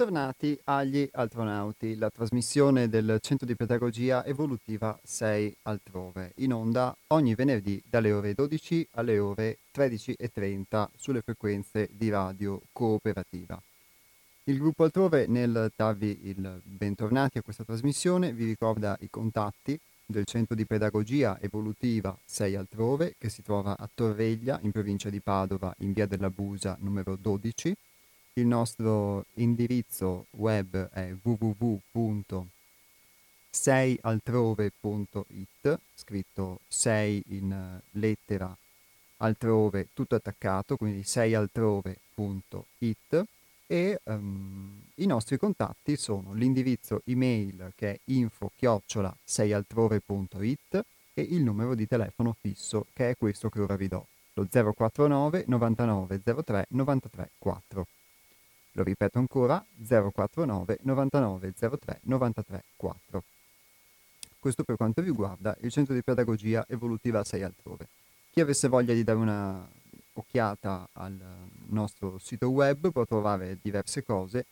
Bentornati agli Altronauti, la trasmissione del Centro di Pedagogia Evolutiva 6 altrove, in onda ogni venerdì dalle ore 12 alle ore 13.30 sulle frequenze di radio cooperativa. Il gruppo altrove nel darvi il bentornati a questa trasmissione vi ricorda i contatti del Centro di Pedagogia Evolutiva 6 altrove che si trova a Torreglia in provincia di Padova in via della Busa numero 12 il nostro indirizzo web è www.seialtrove.it, scritto 6 in lettera altrove tutto attaccato, quindi seialtrove.it e um, i nostri contatti sono l'indirizzo email che è info chiocciola seialtrove.it e il numero di telefono fisso che è questo che ora vi do, lo 049 99 03 93 4. Lo ripeto ancora, 049 99 03 93 4. Questo per quanto riguarda il centro di pedagogia evolutiva 6 altrove. Chi avesse voglia di dare una occhiata al nostro sito web può trovare diverse cose,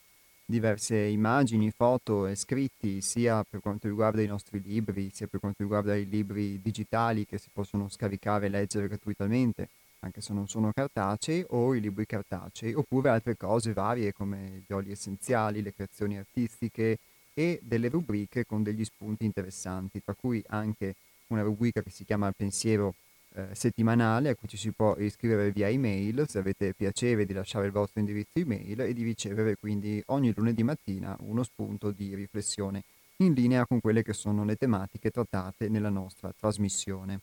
diverse immagini, foto e scritti, sia per quanto riguarda i nostri libri, sia per quanto riguarda i libri digitali che si possono scaricare e leggere gratuitamente, anche se non sono cartacei, o i libri cartacei, oppure altre cose varie come gli oli essenziali, le creazioni artistiche e delle rubriche con degli spunti interessanti, tra cui anche una rubrica che si chiama pensiero eh, settimanale a cui ci si può iscrivere via email se avete piacere di lasciare il vostro indirizzo email e di ricevere quindi ogni lunedì mattina uno spunto di riflessione in linea con quelle che sono le tematiche trattate nella nostra trasmissione.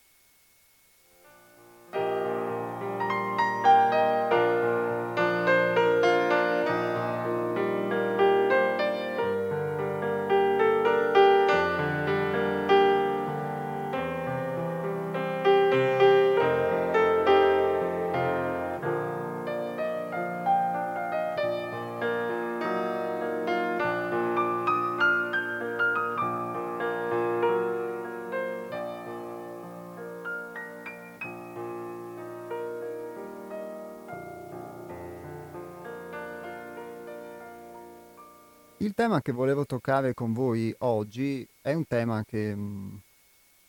Tema che volevo toccare con voi oggi è un tema che mh, mm,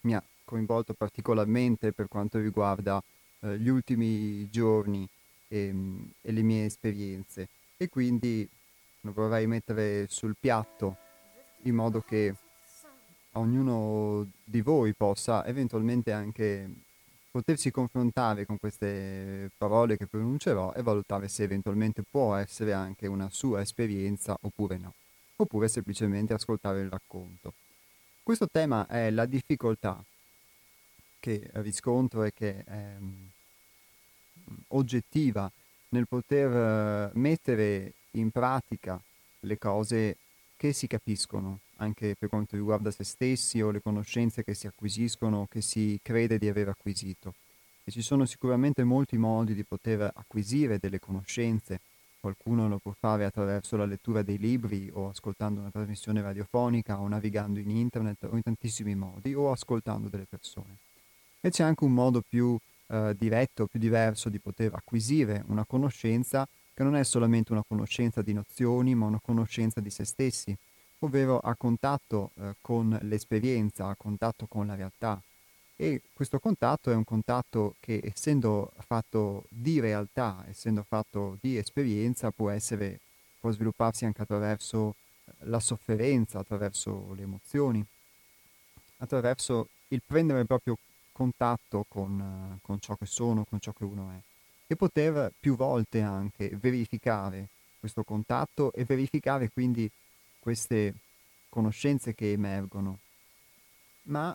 mi ha coinvolto particolarmente per quanto riguarda eh, gli ultimi giorni e, mh, mm, e, le mie esperienze. E quindi lo vorrei mettere sul piatto in modo che ognuno di voi possa eventualmente anche potersi confrontare con queste parole che pronuncerò e valutare se eventualmente può essere anche una sua esperienza oppure no oppure semplicemente ascoltare il racconto. Questo tema è la difficoltà che riscontro e che è um, oggettiva nel poter uh, mettere in pratica le cose che si capiscono, anche per quanto riguarda se stessi o le conoscenze che si acquisiscono o che si crede di aver acquisito. E ci sono sicuramente molti modi di poter acquisire delle conoscenze Qualcuno lo può fare attraverso la lettura dei libri o ascoltando una trasmissione radiofonica o navigando in internet o in tantissimi modi o ascoltando delle persone. E c'è anche un modo più eh, diretto, più diverso di poter acquisire una conoscenza che non è solamente una conoscenza di nozioni, ma una conoscenza di se stessi, ovvero a contatto eh, con l'esperienza, a contatto con la realtà, e questo contatto è un contatto che essendo fatto di realtà, essendo fatto di esperienza, può essere, può svilupparsi anche attraverso eh, la sofferenza, attraverso le emozioni, attraverso il prendere proprio contatto con, eh, con ciò che sono, con ciò che uno è. E poter più volte anche verificare questo contatto e verificare quindi queste conoscenze che emergono, ma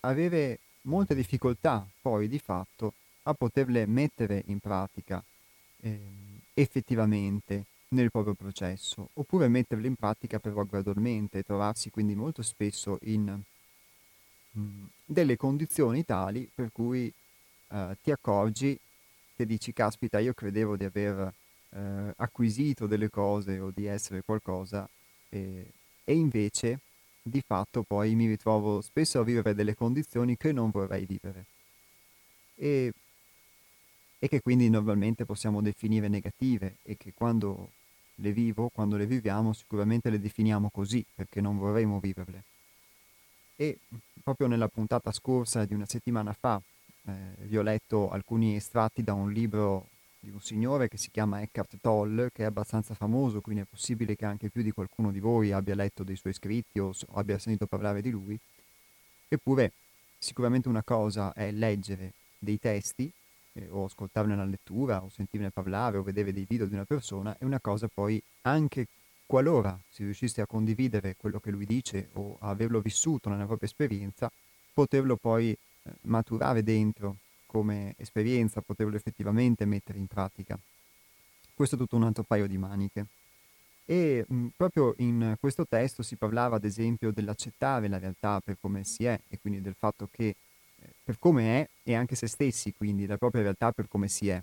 avere molte difficoltà poi di fatto a poterle mettere in pratica eh, effettivamente nel proprio processo, oppure metterle in pratica però gradualmente e trovarsi quindi molto spesso in mm, delle condizioni tali per cui eh, ti accorgi che dici caspita io credevo di aver eh, acquisito delle cose o di essere qualcosa e invece di fatto poi mi ritrovo spesso a vivere delle condizioni che non vorrei vivere e, e che quindi normalmente possiamo definire negative e che quando le vivo, quando le viviamo sicuramente le definiamo così, perché non vorremmo viverle. E proprio nella puntata scorsa di una settimana fa eh, vi ho letto alcuni estratti da un libro di un signore che si chiama Eckhart Tolle, che è abbastanza famoso, quindi è possibile che anche più di qualcuno di voi abbia letto dei suoi scritti o abbia sentito parlare di lui. Eppure sicuramente una cosa è leggere dei testi eh, o ascoltarne la lettura o sentirne parlare o vedere dei video di una persona e una cosa poi anche qualora si riuscisse a condividere quello che lui dice o averlo vissuto nella propria esperienza, poterlo poi eh, maturare dentro come esperienza, poterlo effettivamente mettere in pratica. Questo è tutto un altro paio di maniche. E mh, proprio in questo testo si parlava ad esempio dell'accettare la realtà per come si è e quindi del fatto che eh, per come è e anche se stessi, quindi la propria realtà per come si è.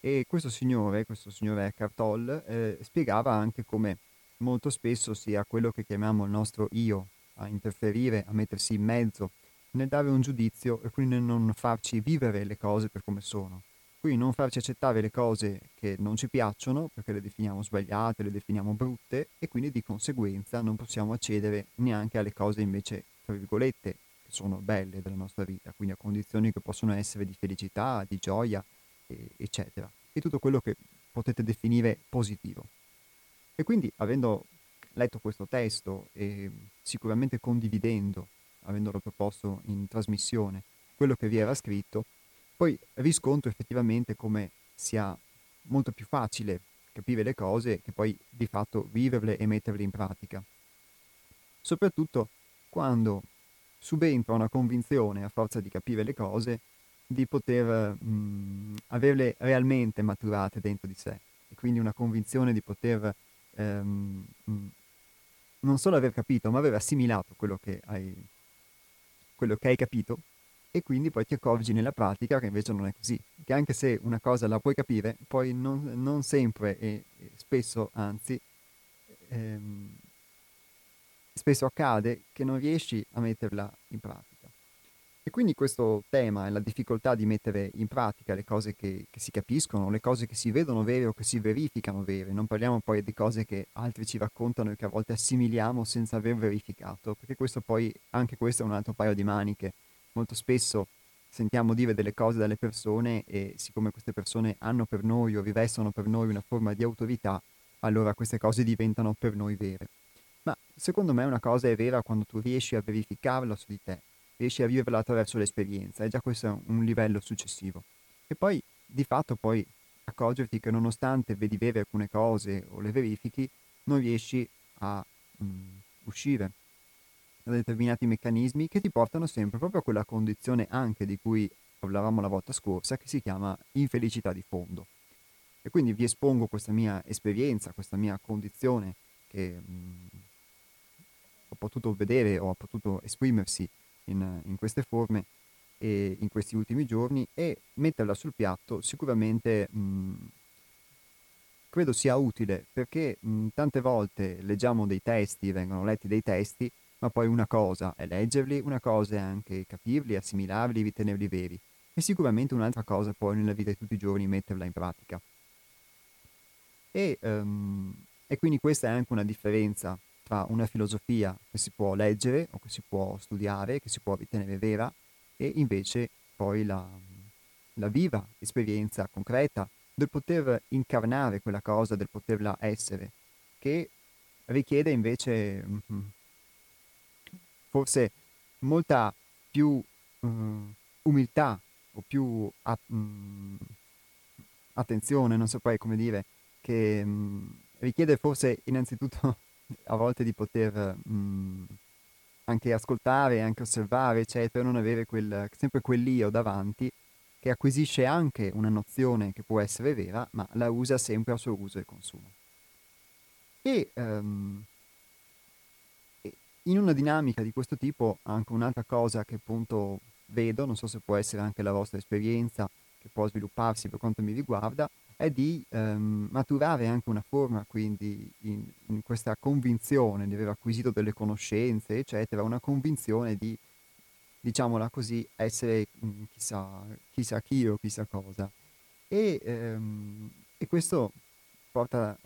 E questo signore, questo signore Eckhart Tolle, eh, spiegava anche come molto spesso sia quello che chiamiamo il nostro io a interferire, a mettersi in mezzo nel dare un giudizio e quindi nel non farci vivere le cose per come sono. Quindi non farci accettare le cose che non ci piacciono perché le definiamo sbagliate, le definiamo brutte e quindi di conseguenza non possiamo accedere neanche alle cose invece, tra virgolette, che sono belle della nostra vita, quindi a condizioni che possono essere di felicità, di gioia, eccetera. E tutto quello che potete definire positivo. E quindi avendo letto questo testo e sicuramente condividendo avendolo proposto in trasmissione, quello che vi era scritto, poi riscontro effettivamente come sia molto più facile capire le cose che poi di fatto viverle e metterle in pratica. Soprattutto quando subentra una convinzione a forza di capire le cose di poter mh, averle realmente maturate dentro di sé e quindi una convinzione di poter ehm, non solo aver capito ma aver assimilato quello che hai quello che hai capito e quindi poi ti accorgi nella pratica che invece non è così, che anche se una cosa la puoi capire, poi non, non sempre e, spesso, anzi, ehm, spesso accade che non riesci a metterla in pratica. E quindi questo tema è la difficoltà di mettere in pratica le cose che, che, si capiscono, le cose che si vedono vere o che si verificano vere. Non parliamo poi di cose che altri ci raccontano e che a volte assimiliamo senza aver verificato, perché questo poi, anche questo è un altro paio di maniche. Molto spesso sentiamo dire delle cose dalle persone e siccome queste persone hanno per noi o rivestono per noi una forma di autorità, allora queste cose diventano per noi vere. Ma secondo me una cosa è vera quando tu riesci a verificarla su di te riesci a viverla attraverso l'esperienza e già questo è un livello successivo. E poi di fatto poi accorgerti che nonostante vedi vere alcune cose o le verifichi, non riesci a mh, mm, uscire da determinati meccanismi che ti portano sempre proprio a quella condizione anche di cui parlavamo la volta scorsa, che si chiama infelicità di fondo. E quindi vi espongo questa mia esperienza, questa mia condizione che mh, mm, ho potuto vedere o ha potuto esprimersi in, in queste forme in questi ultimi giorni e metterla sul piatto sicuramente mh, credo sia utile perché mh, tante volte leggiamo dei testi, vengono letti dei testi, ma poi una cosa è leggerli, una cosa è anche capirli, assimilarli, ritenerli veri e sicuramente un'altra cosa poi nella vita di tutti i giorni metterla in pratica. E, um, e quindi questa è anche una differenza tra una filosofia che si può leggere o che si può studiare, che si può ritenere vera, e invece poi la, la viva esperienza concreta del poter incarnare quella cosa, del poterla essere, che richiede invece mm, forse molta più um, umiltà o più a, um, attenzione, non saprei come dire, che um, richiede forse innanzitutto a volte di poter mh, mm, anche ascoltare, anche osservare, eccetera, non avere quel, sempre quell'io davanti che acquisisce anche una nozione che può essere vera, ma la usa sempre a suo uso e consumo. E um, in una dinamica di questo tipo, anche un'altra cosa che appunto vedo, non so se può essere anche la vostra esperienza, che può svilupparsi per quanto mi riguarda, è di ehm, maturare anche una forma, quindi in, in, questa convinzione di aver acquisito delle conoscenze, eccetera, una convinzione di, diciamola così, essere mh, chissà, chissà chi o chissà cosa. E, ehm, e questo porta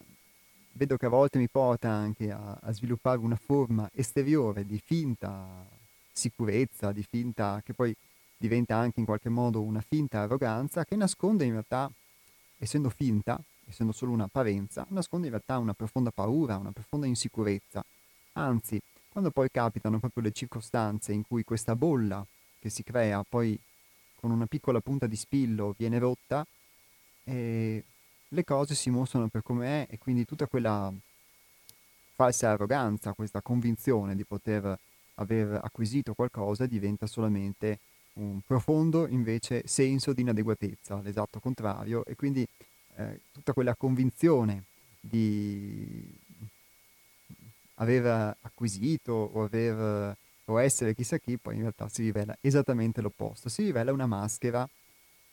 vedo che a volte mi porta anche a, a sviluppare una forma esteriore di finta sicurezza, di finta che poi diventa anche in qualche modo una finta arroganza che nasconde in realtà, essendo finta, essendo solo un'apparenza, nasconde in realtà una profonda paura, una profonda insicurezza. Anzi, quando poi capitano proprio le circostanze in cui questa bolla che si crea poi con una piccola punta di spillo viene rotta, e le cose si mostrano per come è e quindi tutta quella falsa arroganza, questa convinzione di poter aver acquisito qualcosa diventa solamente un profondo invece senso di inadeguatezza, l'esatto contrario, e quindi eh, tutta quella convinzione di aver acquisito o, aver, o essere chissà chi, poi in realtà si rivela esattamente l'opposto, si rivela una maschera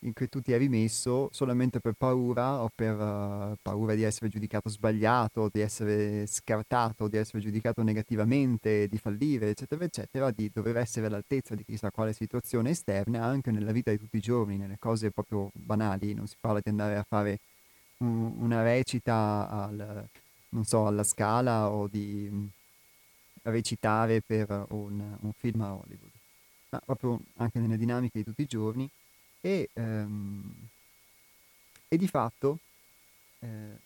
in cui tu ti eri messo solamente per paura o per uh, paura di essere giudicato sbagliato, di essere scartato, di essere giudicato negativamente, di fallire, eccetera, eccetera, di dover essere all'altezza di chissà quale situazione esterna anche nella vita di tutti i giorni, nelle cose proprio banali, non si parla di andare a fare un, una recita al, so, alla scala o di um, recitare per un, un film a Hollywood, ma proprio anche nelle dinamiche di tutti i giorni e, ehm, e di fatto eh,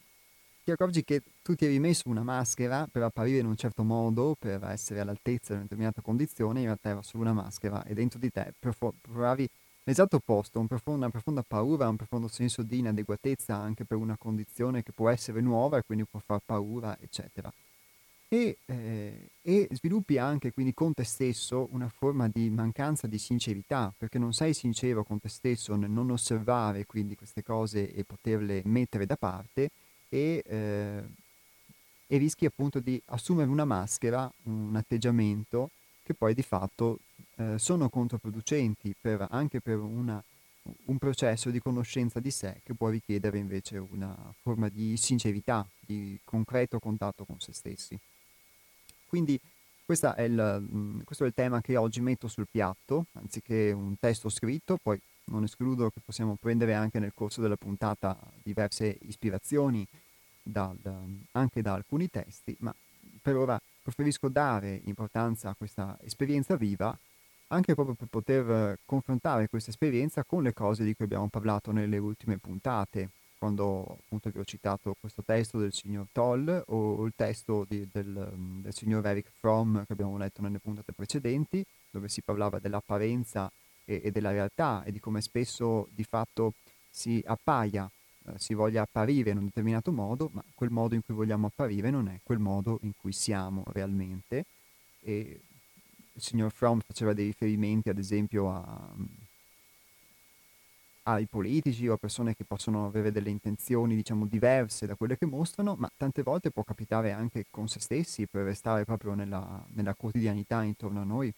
ti accorgi che tu ti eri messo una maschera per apparire in un certo modo, per essere all'altezza di una determinata condizione, in realtà era solo una maschera e dentro di te provavi l'esatto opposto, un profondo, una profonda paura, un profondo senso di inadeguatezza anche per una condizione che può essere nuova e quindi può far paura, eccetera e, eh, e sviluppi anche quindi con te stesso una forma di mancanza di sincerità, perché non sei sincero con te stesso nel non osservare quindi queste cose e poterle mettere da parte e, eh, e rischi appunto di assumere una maschera, un atteggiamento che poi di fatto eh, sono controproducenti per, anche per una, un processo di conoscenza di sé che può richiedere invece una forma di sincerità, di concreto contatto con se stessi. Quindi è il, mm, questo è il tema che oggi metto sul piatto, anziché un testo scritto, poi non escludo che possiamo prendere anche nel corso della puntata diverse ispirazioni da, da, anche da alcuni testi, ma per ora preferisco dare importanza a questa esperienza viva anche proprio per poter confrontare questa esperienza con le cose di cui abbiamo parlato nelle ultime puntate, quando appunto vi ho citato questo testo del signor Toll o il testo di, del, del, signor Eric Fromm che abbiamo letto nelle puntate precedenti, dove si parlava dell'apparenza e, e della realtà e di come spesso di fatto si appaia, eh, si voglia apparire in un determinato modo, ma quel modo in cui vogliamo apparire non è quel modo in cui siamo realmente. E il signor Fromm faceva dei riferimenti ad esempio a ai politici o a persone che possono avere delle intenzioni, diciamo, diverse da quelle che mostrano, ma tante volte può capitare anche con se stessi, per restare proprio nella, nella quotidianità intorno a noi,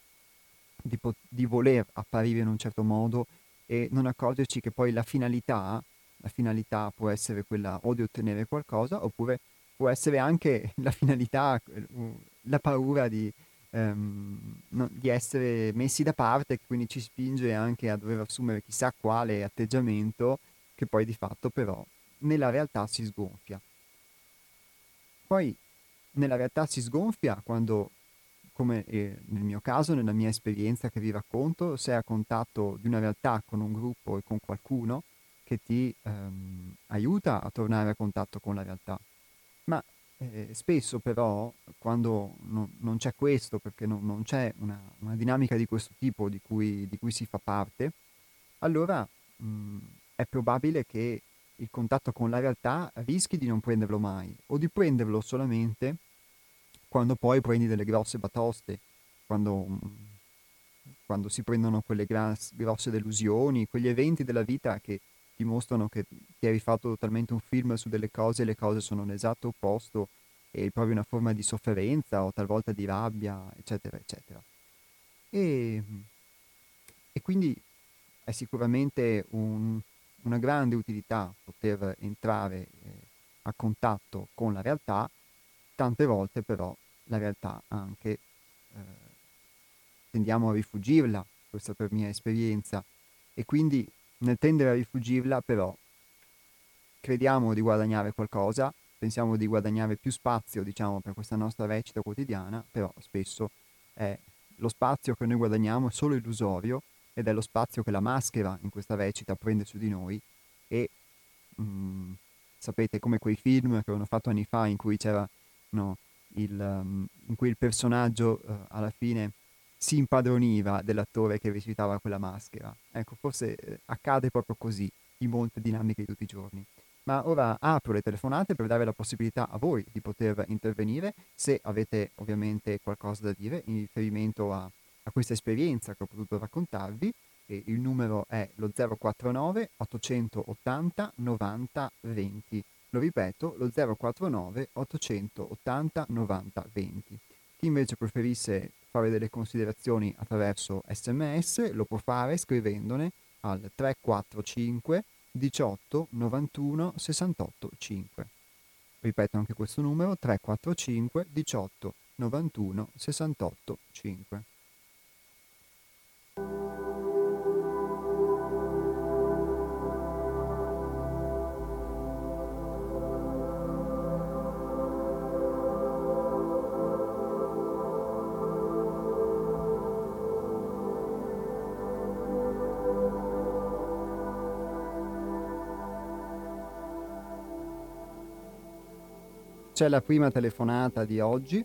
di, po- di, voler apparire in un certo modo e non accorgerci che poi la finalità, la finalità può essere quella o di ottenere qualcosa, oppure può essere anche la finalità, la paura di ehm, no, di essere messi da parte, quindi ci spinge anche a dover assumere chissà quale atteggiamento che poi di fatto però nella realtà si sgonfia. Poi nella realtà si sgonfia quando, come eh, nel mio caso, nella mia esperienza che vi racconto, sei a contatto di una realtà con un gruppo e con qualcuno che ti ehm, aiuta a tornare a contatto con la realtà. Ma eh, spesso però, quando no, non c'è questo, perché no, non c'è una, una, dinamica di questo tipo di cui, di cui si fa parte, allora mh, è probabile che il contatto con la realtà rischi di non prenderlo mai o di prenderlo solamente quando poi prendi delle grosse batoste, quando, quando si prendono quelle gras- grosse delusioni, quegli eventi della vita che dimostrano che ti hai rifatto totalmente un film su delle cose e le cose sono l'esatto opposto e provi una forma di sofferenza o talvolta di rabbia, eccetera, eccetera. E, e quindi è sicuramente un, una grande utilità poter entrare eh, a contatto con la realtà, tante volte però la realtà anche eh, tendiamo a rifugirla, questa per mia esperienza, e quindi nel tendere a rifugirla, però, crediamo di guadagnare qualcosa pensiamo di guadagnare più spazio, diciamo, per questa nostra recita quotidiana, però spesso è lo spazio che noi guadagniamo è solo illusorio ed è lo spazio che la maschera in questa recita prende su di noi e mh, mm, sapete come quei film che avevano fatto anni fa in cui c'era no, il, um, in cui il personaggio uh, alla fine si impadroniva dell'attore che recitava quella maschera. Ecco, forse eh, accade proprio così in molte dinamiche di tutti i giorni. Ma ora apro le telefonate per dare la possibilità a voi di poter intervenire se avete ovviamente qualcosa da dire in riferimento a, a questa esperienza che ho potuto raccontarvi. E il numero è lo 049 880 90 20. Lo ripeto, lo 049 880 90 20. Chi invece preferisse fare delle considerazioni attraverso sms lo può fare scrivendone al 345 18 91 68 5. Ripeto anche questo numero 345 18 91 68 5. C'è la prima telefonata di oggi.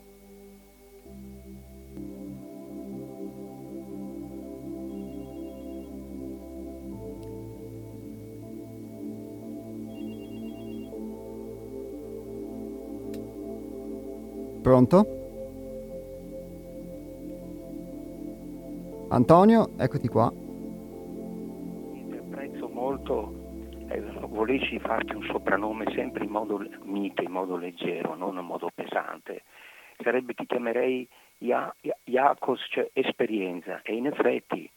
Pronto? Antonio, eccoti qua. Volessi farti un soprannome sempre in modo mite, in modo leggero, non in modo pesante, sarebbe ti chiamerei Iacos, cioè esperienza. E in effetti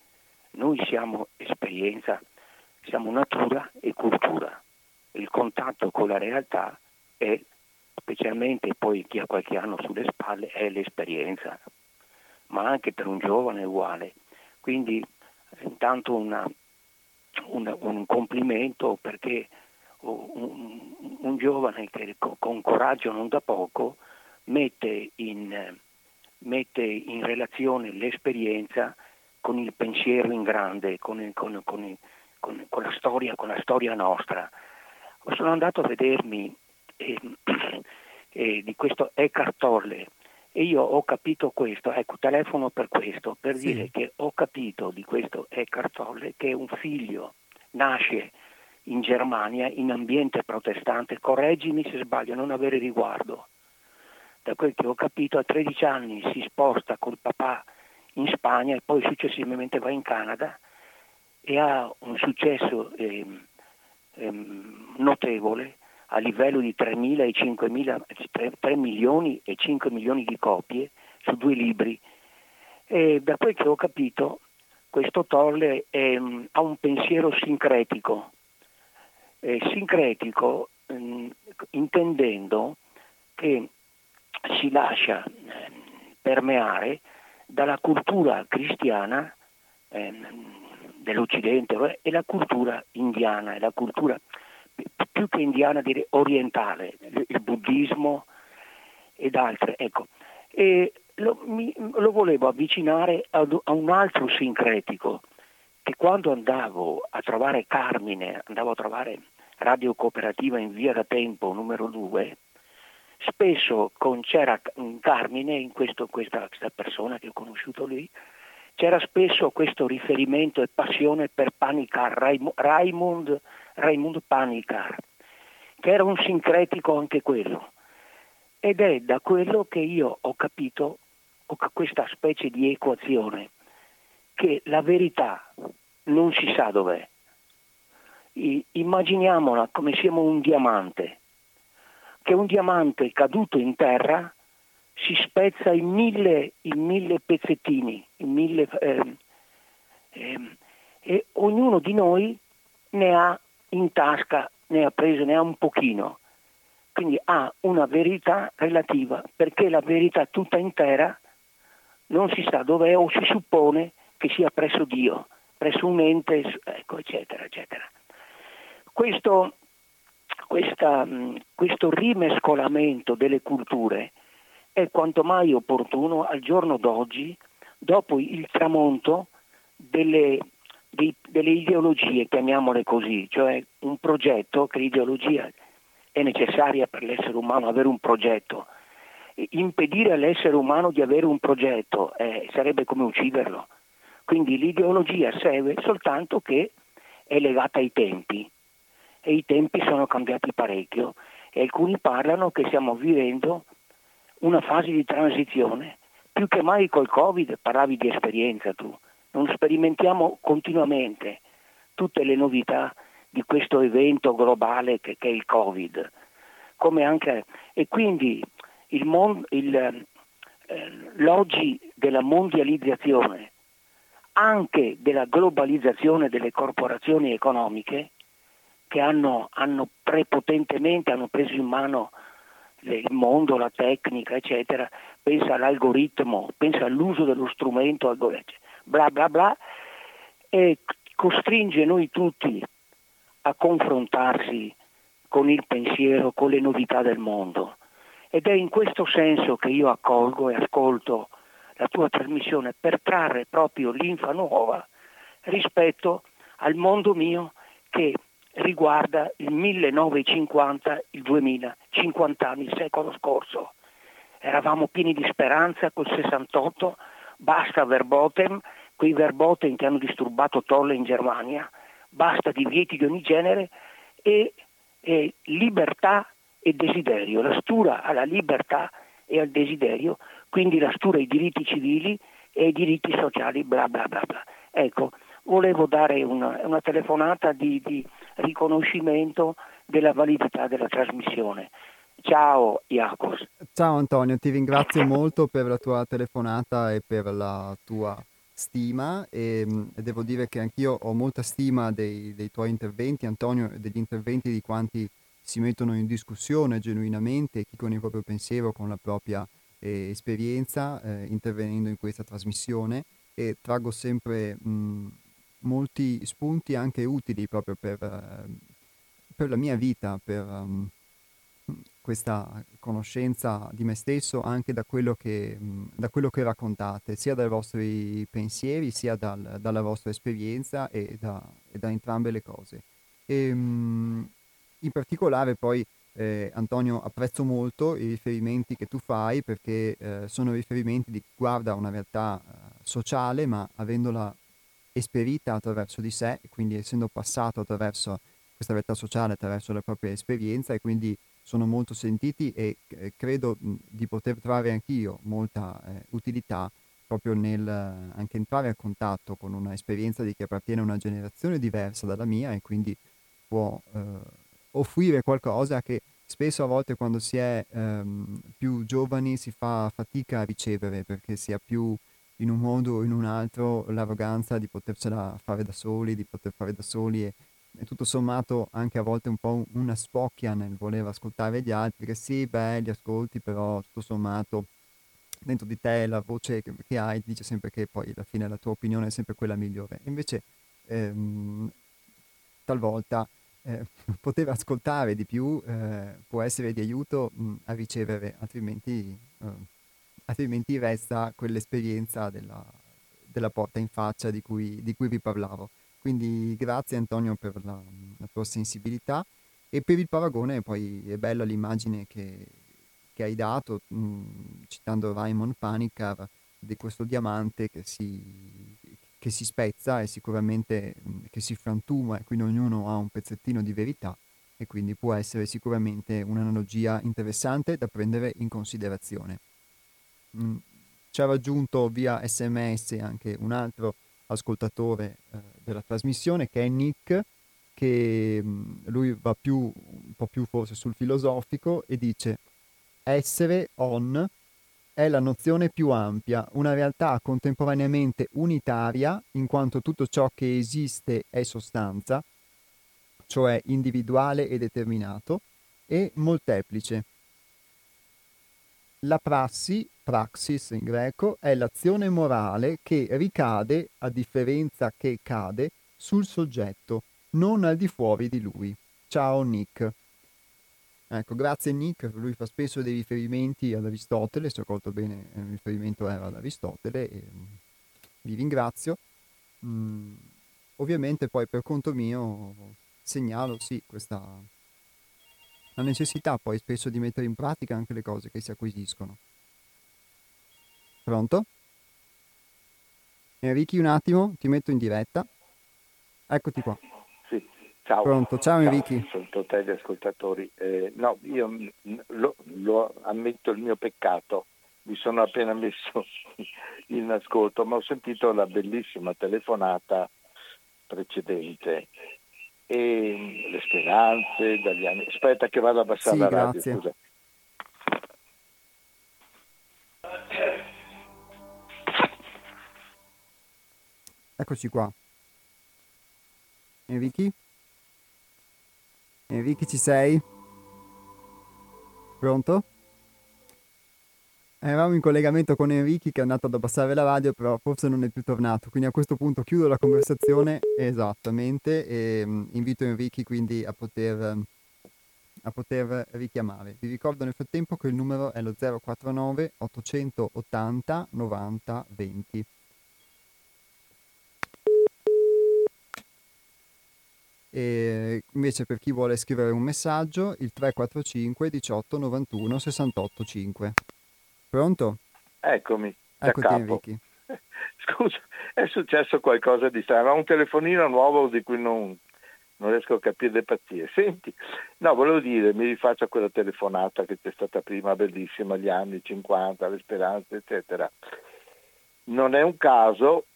noi siamo esperienza, siamo natura e cultura. Il contatto con la realtà è, specialmente poi chi ha qualche anno sulle spalle, è l'esperienza, ma anche per un giovane è uguale. Quindi intanto una un, un complimento perché un, un, giovane che con coraggio non da poco mette in, mette in relazione l'esperienza con il pensiero in grande, con, il, con, con, con, la storia, con la storia nostra. Sono andato a vedermi eh, eh, di questo Eckhart Tolle e io ho capito questo, ecco, telefono per questo, per sì. dire che ho capito di questo Eckhart Tolle che un figlio nasce in Germania in ambiente protestante, correggimi se sbaglio, non avere riguardo. Da quel che ho capito a 13 anni si sposta col papà in Spagna e poi successivamente va in Canada e ha un successo eh, eh, notevole a livello di 3, e 5 3, 3 milioni e 5 milioni di copie su due libri. E da quel che ho capito, questo Tolle è, mm, ha un pensiero sincretico, eh, sincretico mh, mm, intendendo che si lascia eh, permeare dalla cultura cristiana eh, dell'Occidente e la cultura indiana, e la cultura più che indiana direi orientale, il buddismo ed altre. Ecco. E lo, mi, lo volevo avvicinare a, a, un altro sincretico, che quando andavo a trovare Carmine, andavo a trovare Radio Cooperativa in via da tempo numero 2, spesso con, c'era Carmine, in questo, questa, questa persona che ho conosciuto lì, c'era spesso questo riferimento e passione per Panicar, Raimund, Raimund Panicar, che era un sincretico anche quello. Ed è da quello che io ho capito questa specie di equazione, che la verità non si sa dov'è. Immaginiamola come siamo un diamante, che un diamante caduto in terra si spezza in mille, in mille pezzettini, in mille, eh, eh, e ognuno di noi ne ha in tasca, ne ha preso, ne ha un pochino. Quindi ha una verità relativa, perché la verità tutta intera non si sa dov'è o si suppone che sia presso Dio, presso un ente, ecco, eccetera, eccetera. Questo, questa, questo rimescolamento delle culture è quanto mai opportuno al giorno d'oggi, dopo il tramonto delle, di, delle ideologie, chiamiamole così, cioè un progetto, che l'ideologia è necessaria per l'essere umano, avere un progetto. Impedire all'essere umano di avere un progetto eh, sarebbe come ucciderlo. Quindi l'ideologia serve soltanto che è legata ai tempi e i tempi sono cambiati parecchio e alcuni parlano che stiamo vivendo una fase di transizione. Più che mai col Covid parlavi di esperienza tu, non sperimentiamo continuamente tutte le novità di questo evento globale che, che è il Covid. Anche, e quindi il mon, il, eh, l'oggi della mondializzazione, anche della globalizzazione delle corporazioni economiche che hanno, hanno prepotentemente hanno preso in mano il mondo, la tecnica, eccetera, pensa all'algoritmo, pensa all'uso dello strumento, bla bla bla, e costringe noi tutti a confrontarsi con il pensiero, con le novità del mondo. Ed è in questo senso che io accolgo e ascolto la tua trasmissione per trarre proprio l'infa nuova rispetto al mondo mio che riguarda il 1950, il 2000, 50 anni, il secolo scorso. Eravamo pieni di speranza col 68, basta verboten, quei verboten che hanno disturbato Tolle in Germania, basta divieti di ogni genere e, e libertà e desiderio, la stura alla libertà e al desiderio, quindi la stura ai diritti civili e ai diritti sociali, bla bla bla bla. Ecco, volevo dare una, una telefonata di, di riconoscimento della validità della trasmissione. Ciao Iacos. Ciao Antonio, ti ringrazio molto per la tua telefonata e per la tua stima e, e devo dire che anch'io ho molta stima dei, dei, tuoi interventi, Antonio, e degli interventi di quanti si mettono in discussione genuinamente, chi con il proprio pensiero, con la propria eh, esperienza, eh, intervenendo in questa trasmissione e traggo sempre mh, molti spunti anche utili proprio per, uh, per la mia vita, per um, questa conoscenza di me stesso anche da quello che, da quello che raccontate, sia dai vostri pensieri, sia dal, dalla vostra esperienza e da, e da, entrambe le cose. E, um, in particolare poi eh, Antonio apprezzo molto i riferimenti che tu fai perché eh, sono riferimenti di chi guarda una realtà eh, sociale ma avendola esperita attraverso di sé, quindi essendo passato attraverso questa realtà sociale, attraverso la propria esperienza e quindi sono molto sentiti e eh, credo di poter trovare anch'io molta eh, utilità proprio nel anche entrare a contatto con una esperienza di chi appartiene a una generazione diversa dalla mia e quindi può eh, offrire qualcosa che spesso a volte quando si è ehm, più giovani si fa fatica a ricevere perché si ha più in un modo o in un altro l'arroganza di potercela fare da soli, di poter fare da soli e, e tutto sommato anche a volte un po' una spocchia nel voler ascoltare gli altri, che sì, beh, li ascolti, però tutto sommato dentro di te la voce che, che hai dice sempre che poi alla fine la tua opinione è sempre quella migliore. Invece ehm, talvolta eh, poter ascoltare di più eh, può essere di aiuto mh, a ricevere, altrimenti eh, altrimenti resta quell'esperienza della, della porta in faccia di cui, di cui, vi parlavo. Quindi grazie Antonio per la, la, tua sensibilità e per il paragone poi è bella l'immagine che, che hai dato mh, citando Raymond Panikkar di questo diamante che si, che si spezza e sicuramente mh, che si frantuma e quindi ognuno ha un pezzettino di verità e quindi può essere sicuramente un'analogia interessante da prendere in considerazione. Mm, ci ha raggiunto via sms anche un altro ascoltatore eh, della trasmissione che è Nick, che mh, mm, lui va più, un po' più forse sul filosofico e dice essere on è la nozione più ampia, una realtà contemporaneamente unitaria in quanto tutto ciò che esiste è sostanza, cioè individuale e determinato, e molteplice. La prassi praxis in greco, è l'azione morale che ricade, a differenza che cade, sul soggetto, non al di fuori di lui. Ciao Nick. Ecco, grazie Nick, lui fa spesso dei riferimenti ad Aristotele, se ho colto bene il riferimento era ad Aristotele e mm, vi ringrazio. Mm, ovviamente poi per conto mio segnalo sì questa la necessità poi spesso di mettere in pratica anche le cose che si acquisiscono. Pronto? Enrichi un attimo, ti metto in diretta. Eccoti qua. Sì, ciao. Pronto, ciao Enrichi. Sono tutti gli ascoltatori. Eh, no, io lo, lo, ammetto il mio peccato. Mi sono appena messo in ascolto, ma ho sentito la bellissima telefonata precedente e le speranze dagli anni. Aspetta che vado a abbassare sì, la radio, grazie. scusa. Eccoci qua. Enrichi? Enrichi ci sei? Pronto? Eravamo in collegamento con Enrichi che è andato ad abbassare la radio, però forse non è più tornato. Quindi a questo punto chiudo la conversazione esattamente e um, invito Enrichi quindi a poter, a poter richiamare. Vi ricordo nel frattempo che il numero è lo 049 880 90 20. E invece per chi vuole scrivere un messaggio il 345 18 91 68 5. Pronto? Eccomi. Eccoti Enrichi. Scusa, è successo qualcosa di strano. Ho un telefonino nuovo di cui non, non riesco a capire le pazzie. Senti, no, volevo dire, mi rifaccio a quella telefonata che c'è stata prima, bellissima, gli anni 50, le speranze, eccetera. Non è un caso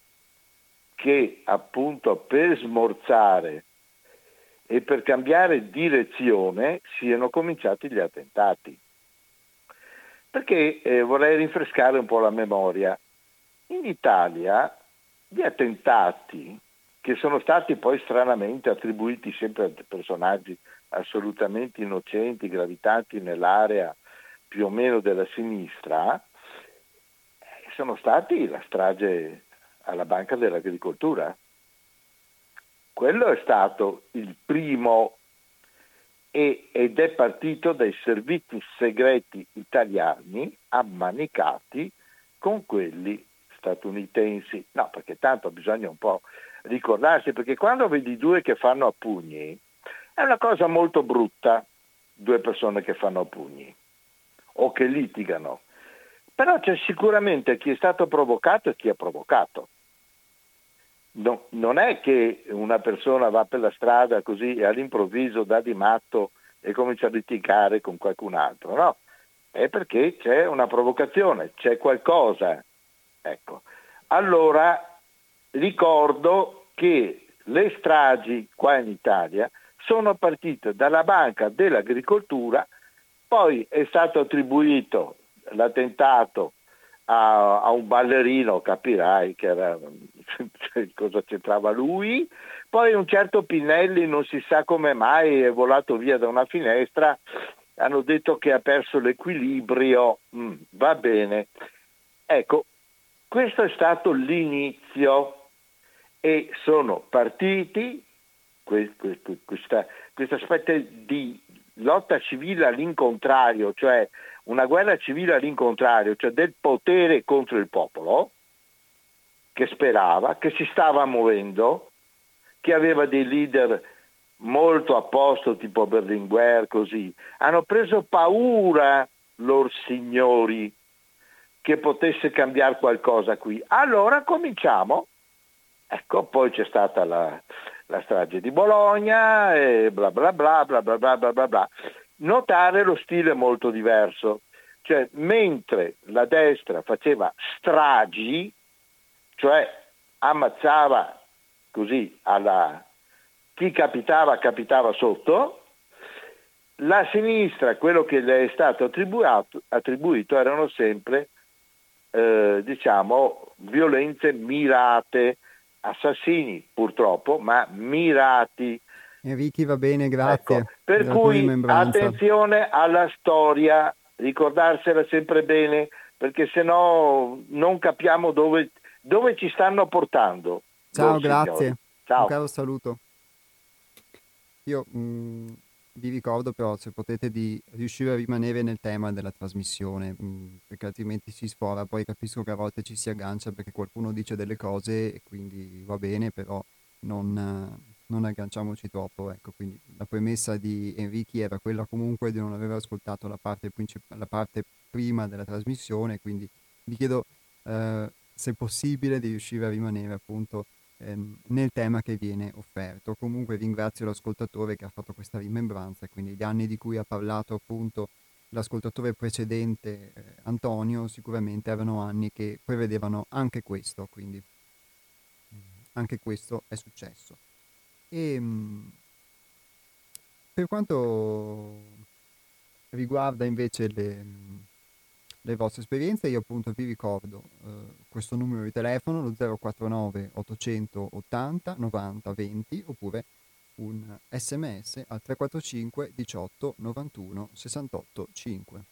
che appunto per smorzare e per cambiare direzione siano cominciati gli attentati. Perché eh, vorrei rinfrescare un po' la memoria. In Italia gli attentati che sono stati poi stranamente attribuiti sempre a personaggi assolutamente innocenti, gravitanti nell'area più o meno della sinistra, sono stati la strage alla Banca dell'Agricoltura, quello è stato il primo e, ed è partito dai servizi segreti italiani ammanicati con quelli statunitensi. No, perché tanto bisogna un po' ricordarsi, perché quando vedi due che fanno a pugni, è una cosa molto brutta, due persone che fanno a pugni o che litigano. Però c'è sicuramente chi è stato provocato e chi ha provocato no, non è che una persona va per la strada così e all'improvviso dà di matto e comincia a litigare con qualcun altro, no, è perché c'è una provocazione, c'è qualcosa. Ecco. Allora ricordo che le stragi qua in Italia sono partite dalla Banca dell'Agricoltura, poi è stato attribuito l'attentato a, a un ballerino, capirai che era, cosa c'entrava lui, poi un certo Pinelli non si sa come mai è volato via da una finestra, hanno detto che ha perso l'equilibrio, mm, va bene. Ecco, questo è stato l'inizio. E sono partiti questa, questa specie di lotta civile all'incontrario, cioè una guerra civile all'incontrario, cioè del potere contro il popolo, che sperava, che si stava muovendo, che aveva dei leader molto a posto, tipo Berlinguer, così. Hanno preso paura loro signori che potesse cambiare qualcosa qui. Allora cominciamo. Ecco, poi c'è stata la, la strage di Bologna e bla bla bla bla bla bla bla bla. Notare lo stile molto diverso. Cioè, mentre la destra faceva stragi, cioè ammazzava così alla chi capitava capitava sotto, la sinistra, quello che le è stato attribuito, attribuito erano sempre eh, diciamo violenze mirate, assassini purtroppo, ma mirati Enrichi va bene, grazie. Ecco, per cui attenzione alla storia, ricordarsela sempre bene, perché se no non capiamo dove, dove ci stanno portando. Ciao, grazie. Ciao. Un caro saluto. Io mh, mm, vi ricordo però se potete di riuscire a rimanere nel tema della trasmissione, mh, mm, perché altrimenti si sfora, poi capisco che a volte ci si aggancia perché qualcuno dice delle cose e quindi va bene, però non, non agganciamoci troppo. Ecco, quindi la premessa di Enrichi era quella comunque di non aver ascoltato la parte, princip- la parte prima della trasmissione, quindi vi chiedo eh, se possibile di riuscire a rimanere appunto ehm, nel tema che viene offerto. Comunque ringrazio l'ascoltatore che ha fatto questa rimembranza, quindi gli anni di cui ha parlato appunto l'ascoltatore precedente eh, Antonio sicuramente erano anni che prevedevano anche questo, quindi anche questo è successo. E, ehm, per quanto riguarda invece le, le vostre esperienze, io appunto vi ricordo eh, questo numero di telefono, lo 049 880 90 20, oppure un sms al 345 18 91 68 5.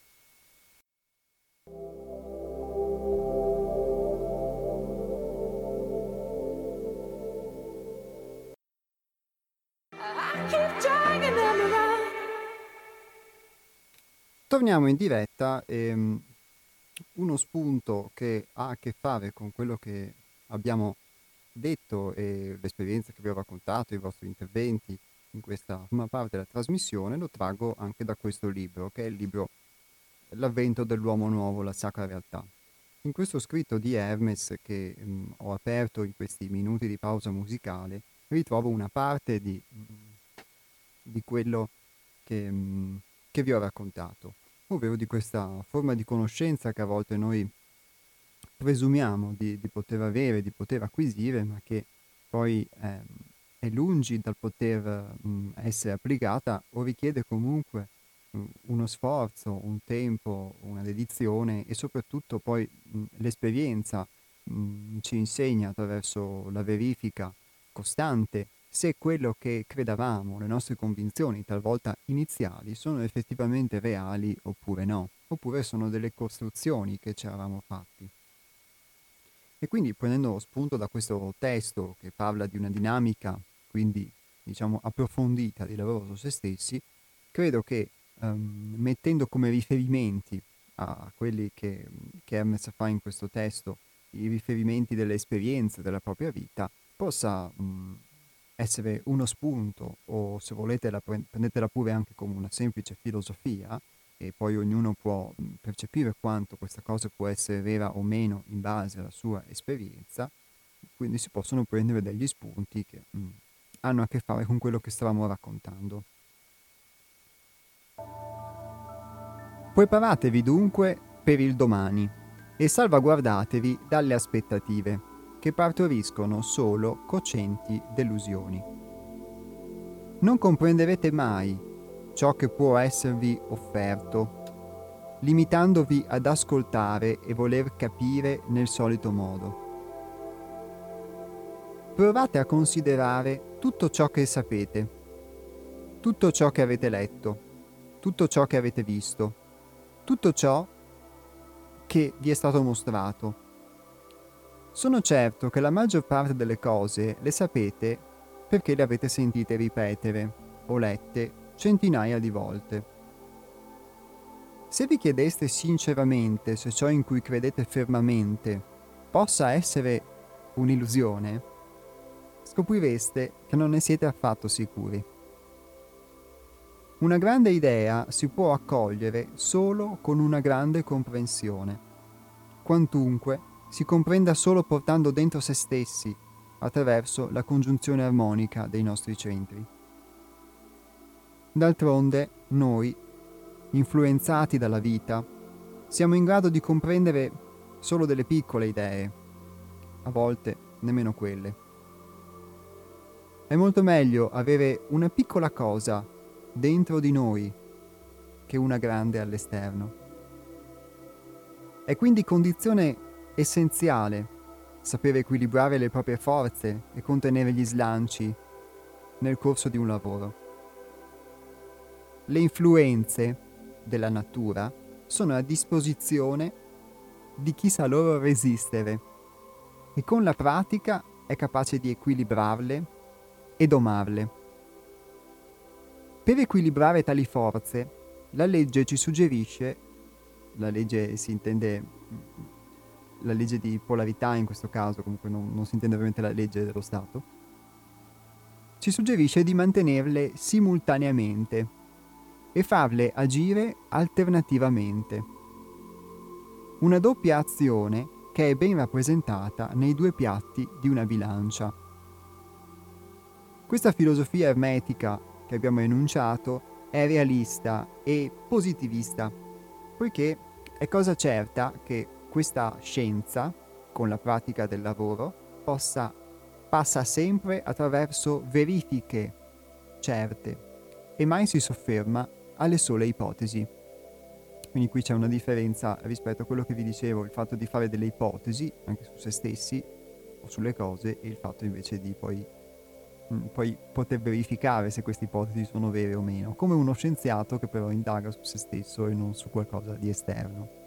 Torniamo in diretta e um, uno spunto che ha a che fare con quello che abbiamo detto e l'esperienza che vi ho raccontato, i vostri interventi in questa prima parte della trasmissione, lo traggo anche da questo libro, che è il libro L'avvento dell'uomo nuovo, la sacra realtà. In questo scritto di Hermes che mh, ho aperto in questi minuti di pausa musicale, ritrovo una parte di, di quello che, mh, che vi ho raccontato. Ovvero di questa forma di conoscenza che a volte noi presumiamo di, di poter avere, di poter acquisire, ma che poi eh, è lungi dal poter mh, essere applicata o richiede comunque mh, uno sforzo, un tempo, una dedizione e soprattutto poi mh, l'esperienza ci insegna attraverso la verifica costante se quello che credevamo, le nostre convinzioni talvolta iniziali, sono effettivamente reali oppure no, oppure sono delle costruzioni che ci eravamo fatti. E quindi prendendo spunto da questo testo che parla di una dinamica, quindi diciamo approfondita di lavoro su se stessi, credo che um, mettendo come riferimenti a quelli che, che Hermes fa in questo testo, i riferimenti delle esperienze della propria vita, possa um, essere uno spunto o se volete la prendetela pure anche come una semplice filosofia e poi ognuno può percepire quanto questa cosa può essere vera o meno in base alla sua esperienza, quindi si possono prendere degli spunti che mh, hanno a che fare con quello che stavamo raccontando. Preparatevi dunque per il domani e salvaguardatevi dalle aspettative che partoriscono solo cocenti delusioni. Non comprenderete mai ciò che può esservi offerto, limitandovi ad ascoltare e voler capire nel solito modo. Provate a considerare tutto ciò che sapete, tutto ciò che avete letto, tutto ciò che avete visto, tutto ciò che vi è stato mostrato sono certo che la maggior parte delle cose le sapete perché le avete sentite ripetere o lette centinaia di volte. Se vi chiedeste sinceramente se ciò in cui credete fermamente possa essere un'illusione, scoprireste che non ne siete affatto sicuri. Una grande idea si può accogliere solo con una grande comprensione. Quantunque si comprenda solo portando dentro se stessi attraverso la congiunzione armonica dei nostri centri. D'altronde, noi, influenzati dalla vita, siamo in grado di comprendere solo delle piccole idee, a volte nemmeno quelle. È molto meglio avere una piccola cosa dentro di noi che una grande all'esterno. È quindi condizione essenziale sapere equilibrare le proprie forze e contenere gli slanci nel corso di un lavoro. Le influenze della natura sono a disposizione di chi sa loro resistere e con la pratica è capace di equilibrarle e domarle. Per equilibrare tali forze, la legge ci suggerisce, la legge si intende la legge di polarità in questo caso, comunque non, non si intende ovviamente la legge dello Stato, ci suggerisce di mantenerle simultaneamente e farle agire alternativamente. Una doppia azione che è ben rappresentata nei due piatti di una bilancia. Questa filosofia ermetica che abbiamo enunciato è realista e positivista, poiché è cosa certa che questa scienza, con la pratica del lavoro, possa, passa sempre attraverso verifiche certe e mai si sofferma alle sole ipotesi. Quindi qui c'è una differenza rispetto a quello che vi dicevo, il fatto di fare delle ipotesi anche su se stessi o sulle cose e il fatto invece di poi, mh, mm, poi poter verificare se queste ipotesi sono vere o meno, come uno scienziato che però indaga su se stesso e non su qualcosa di esterno.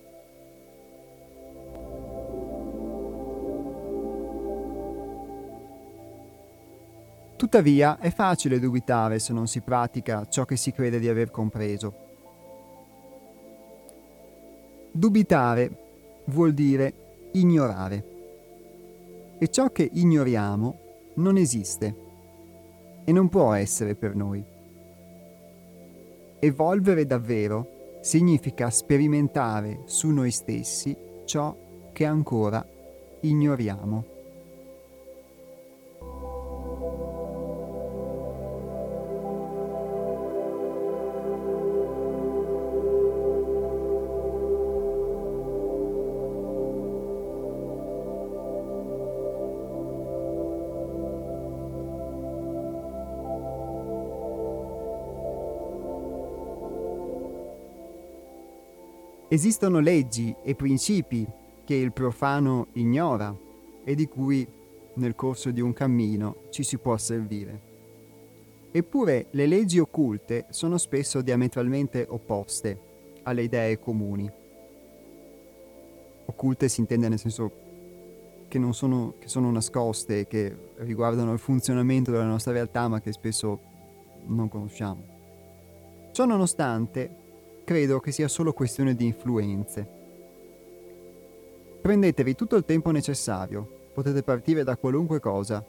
Tuttavia è facile dubitare se non si pratica ciò che si crede di aver compreso. Dubitare vuol dire ignorare. E ciò che ignoriamo non esiste e non può essere per noi. Evolvere davvero significa sperimentare su noi stessi ciò che ancora ignoriamo. Esistono leggi e principi che il profano ignora e di cui nel corso di un cammino ci si può servire. Eppure le leggi occulte sono spesso diametralmente opposte alle idee comuni. Occulte si intende nel senso che, sono, che sono nascoste, che riguardano il funzionamento della nostra realtà ma che spesso non conosciamo. Ciò nonostante, credo che sia solo questione di influenze. Prendetevi tutto il tempo necessario, potete partire da qualunque cosa,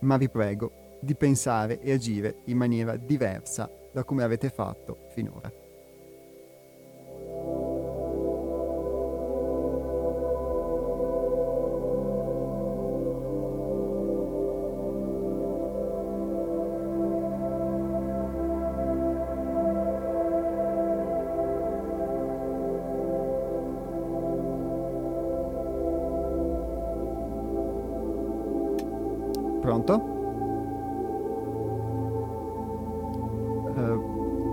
ma vi prego di pensare e agire in maniera diversa da come avete fatto finora.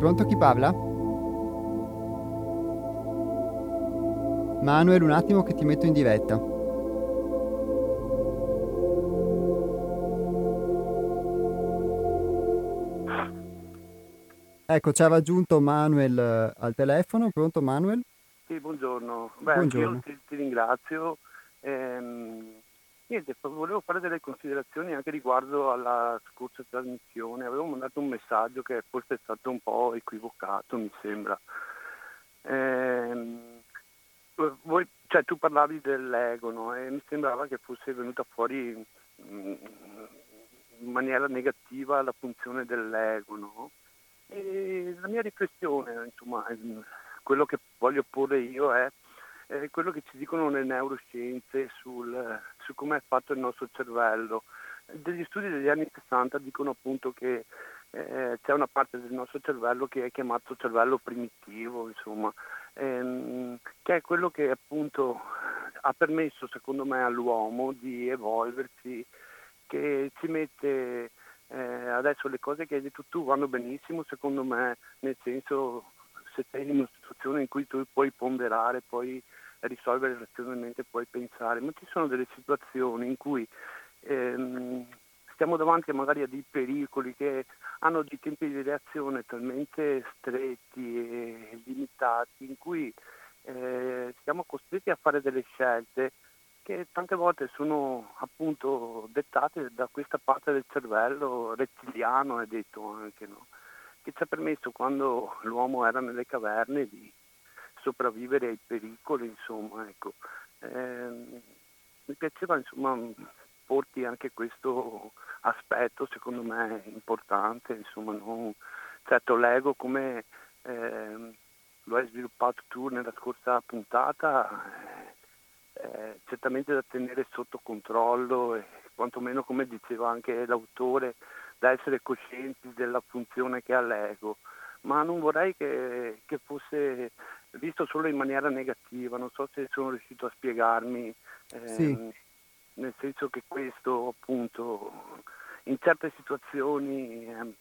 Pronto chi parla? Manuel, un attimo che ti metto in diretta. Ecco, ci ha raggiunto Manuel uh, al telefono. Pronto Manuel? Sì, buongiorno. Beh, buongiorno. io ti, ti ringrazio. Ehm, Niente, volevo fare delle considerazioni anche riguardo alla scorsa trasmissione. Avevo mandato un messaggio che forse è stato un po' equivocato, mi sembra. Eh, voi, cioè, tu parlavi dell'ego no? e mi sembrava che fosse venuta fuori mm, in maniera negativa la funzione dell'ego. No? E la mia riflessione, insomma, quello che voglio porre io è quello che ci dicono le neuroscienze sul, su come è fatto il nostro cervello. Degli studi degli anni 60 dicono appunto che eh, c'è una parte del nostro cervello che è chiamato cervello primitivo, insomma, ehm, che è quello che appunto ha permesso secondo me all'uomo di evolversi, che ci mette eh, adesso le cose che hai detto tu vanno benissimo secondo me, nel senso se sei in una situazione in cui tu puoi ponderare, puoi risolvere razionalmente, puoi pensare, ma ci sono delle situazioni in cui ehm, stiamo davanti magari a dei pericoli che hanno dei tempi di reazione talmente stretti e limitati in cui eh, siamo costretti a fare delle scelte che tante volte sono appunto dettate da questa parte del cervello rettiliano, è detto anche, no? che ci ha permesso quando l'uomo era nelle caverne di sopravvivere ai pericoli, insomma, ecco. eh, mi piaceva insomma porti anche questo aspetto secondo me importante, insomma, non, certo l'ego come eh, lo hai sviluppato tu nella scorsa puntata eh, è certamente da tenere sotto controllo e quantomeno come diceva anche l'autore da essere coscienti della funzione che ha l'ego, ma non vorrei che, che fosse visto solo in maniera negativa, non so se sono riuscito a spiegarmi, eh, sì. Nel senso che questo appunto in certe situazioni eh,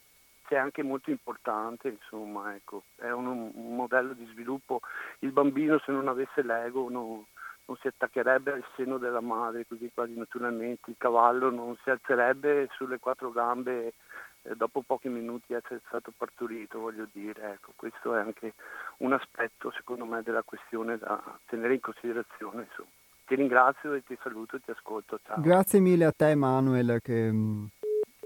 c'è anche molto importante, insomma, ecco, è un, un, modello di sviluppo. Il bambino se non avesse l'ego non, non si attaccherebbe al seno della madre così quasi naturalmente, il cavallo non si alzerebbe sulle quattro gambe eh, dopo pochi minuti essere stato partorito, voglio dire, ecco, questo è anche un aspetto secondo me della questione da tenere in considerazione. Insomma. Ti ringrazio e ti saluto e ti ascolto. Ciao. Grazie mille a te Manuel che mm,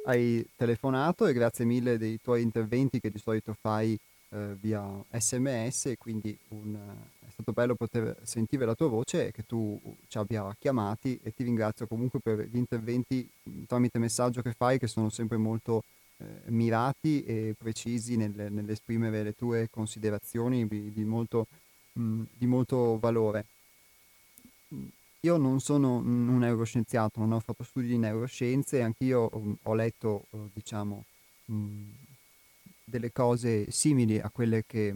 hai telefonato e grazie mille dei tuoi interventi che di solito fai eh, via sms quindi un, è stato bello poter sentire la tua voce e che tu ci abbia chiamati e ti ringrazio comunque per gli interventi mm, tramite messaggio che fai che sono sempre molto eh, mirati e precisi nel, nell'esprimere le tue considerazioni di, di, molto, mh, mm, di molto valore. Io non sono un neuroscienziato, non ho fatto studi di neuroscienze, anch'io um, ho letto, uh, diciamo, mh, delle cose simili a quelle che,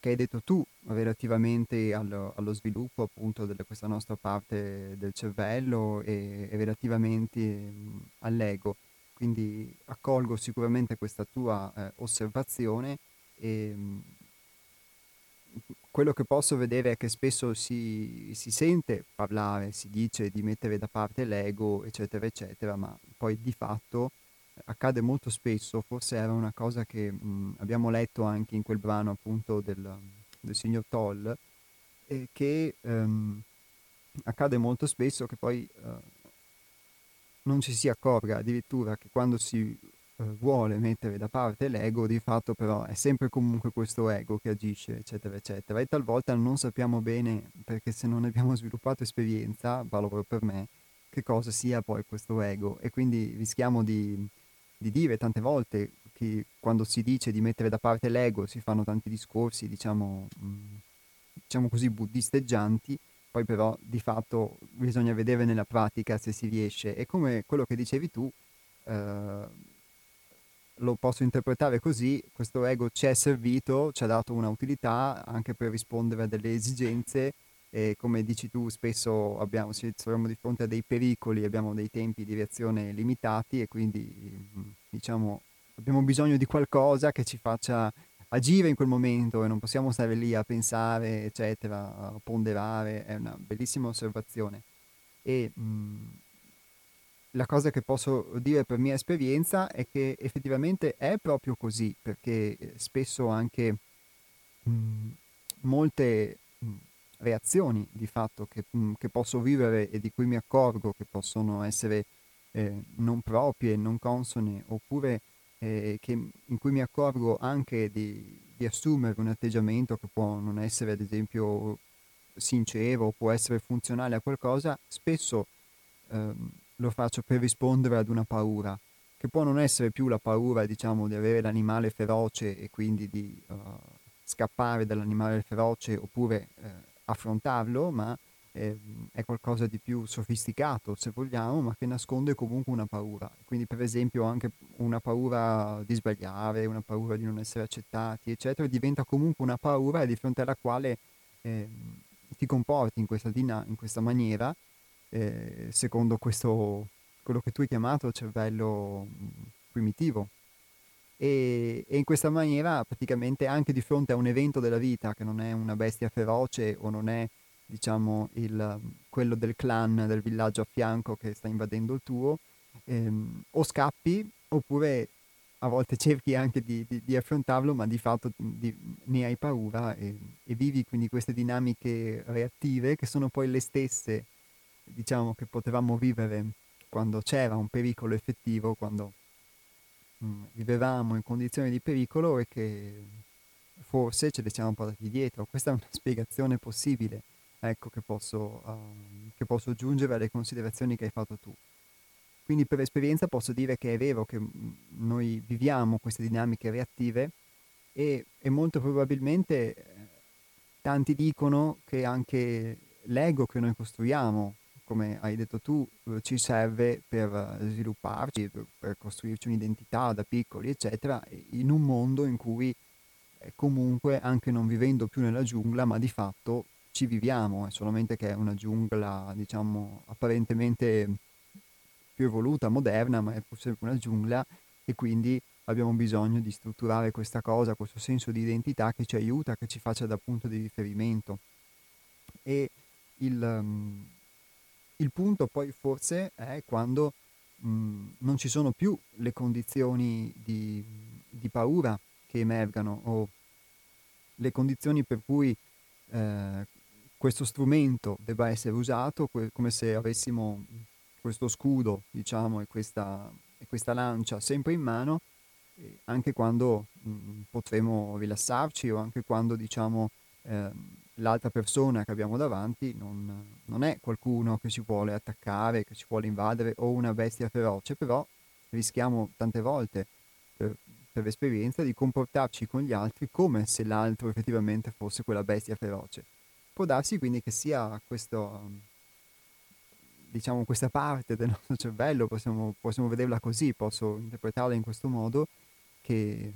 che hai detto tu relativamente allo, allo sviluppo appunto di questa nostra parte del cervello e, e relativamente mh, all'ego. Quindi accolgo sicuramente questa tua eh, osservazione e quello che posso vedere è che spesso si, si, sente parlare, si dice di mettere da parte l'ego, eccetera, eccetera, ma poi di fatto accade molto spesso, forse era una cosa che mh, abbiamo letto anche in quel brano appunto del, del signor Toll, eh, che ehm, accade molto spesso che poi eh, non ci si accorga addirittura che quando si vuole mettere da parte l'ego, di fatto però è sempre comunque questo ego che agisce, eccetera, eccetera. E talvolta non sappiamo bene, perché se non abbiamo sviluppato esperienza, parlo per me, che cosa sia poi questo ego. E quindi rischiamo di, di dire tante volte che quando si dice di mettere da parte l'ego si fanno tanti discorsi, diciamo, mh, diciamo così, buddisteggianti, poi però di fatto bisogna vedere nella pratica se si riesce. E come quello che dicevi tu, eh, lo posso interpretare così, questo ego ci è servito, ci ha dato una utilità anche per rispondere a delle esigenze e come dici tu spesso abbiamo, ci troviamo di fronte a dei pericoli, abbiamo dei tempi di reazione limitati e quindi diciamo abbiamo bisogno di qualcosa che ci faccia agire in quel momento e non possiamo stare lì a pensare, eccetera, a ponderare, è una bellissima osservazione. E mh, la cosa che posso dire per mia esperienza è che effettivamente è proprio così, perché eh, spesso anche mh, molte mh, reazioni di fatto che, mh, che, posso vivere e di cui mi accorgo che possono essere eh, non proprie, non consone, oppure eh, che, in cui mi accorgo anche di, di assumere un atteggiamento che può non essere ad esempio sincero, può essere funzionale a qualcosa, spesso ehm, lo faccio per rispondere ad una paura, che può non essere più la paura, diciamo, di avere l'animale feroce e quindi di uh, scappare dall'animale feroce oppure uh, affrontarlo, ma eh, è qualcosa di più sofisticato, se vogliamo, ma che nasconde comunque una paura. Quindi, per esempio, anche una paura di sbagliare, una paura di non essere accettati, eccetera, diventa comunque una paura di fronte alla quale eh, ti comporti in questa, dina- in questa maniera eh, secondo questo, quello che tu hai chiamato cervello primitivo. E, e, in questa maniera praticamente anche di fronte a un evento della vita che non è una bestia feroce o non è diciamo il, quello del clan del villaggio a fianco che sta invadendo il tuo ehm, o scappi oppure a volte cerchi anche di, di, di affrontarlo ma di fatto di, ne hai paura e, e vivi quindi queste dinamiche reattive che sono poi le stesse diciamo che potevamo vivere quando c'era un pericolo effettivo, quando mh, vivevamo in condizioni di pericolo e che forse ce le siamo portati dietro. Questa è una spiegazione possibile, ecco, che posso, uh, che posso aggiungere alle considerazioni che hai fatto tu. Quindi per esperienza posso dire che è vero che noi viviamo queste dinamiche reattive e, e molto probabilmente eh, tanti dicono che anche l'ego che noi costruiamo, come hai detto tu, eh, ci serve per svilupparci, per, per costruirci un'identità da piccoli, eccetera, in un mondo in cui eh, comunque, anche non vivendo più nella giungla, ma di fatto ci viviamo, è solamente che è una giungla, diciamo, apparentemente più evoluta, moderna, ma è pur sempre una giungla e quindi abbiamo bisogno di strutturare questa cosa, questo senso di identità che ci aiuta, che ci faccia da punto di riferimento. E il, um, il punto poi forse è quando um, non ci sono più le condizioni di, di paura che emergano o le condizioni per cui eh, questo strumento debba essere usato que- come se avessimo questo scudo, diciamo, e questa, e questa lancia sempre in mano, anche quando mh, mm, potremo rilassarci o anche quando, diciamo, eh, l'altra persona che abbiamo davanti non, non, è qualcuno che ci vuole attaccare, che ci vuole invadere o una bestia feroce, però rischiamo tante volte per, per esperienza di comportarci con gli altri come se l'altro effettivamente fosse quella bestia feroce. Può darsi quindi che sia questo, diciamo, questa parte del nostro cervello, possiamo, possiamo vederla così, posso interpretarla in questo modo, che,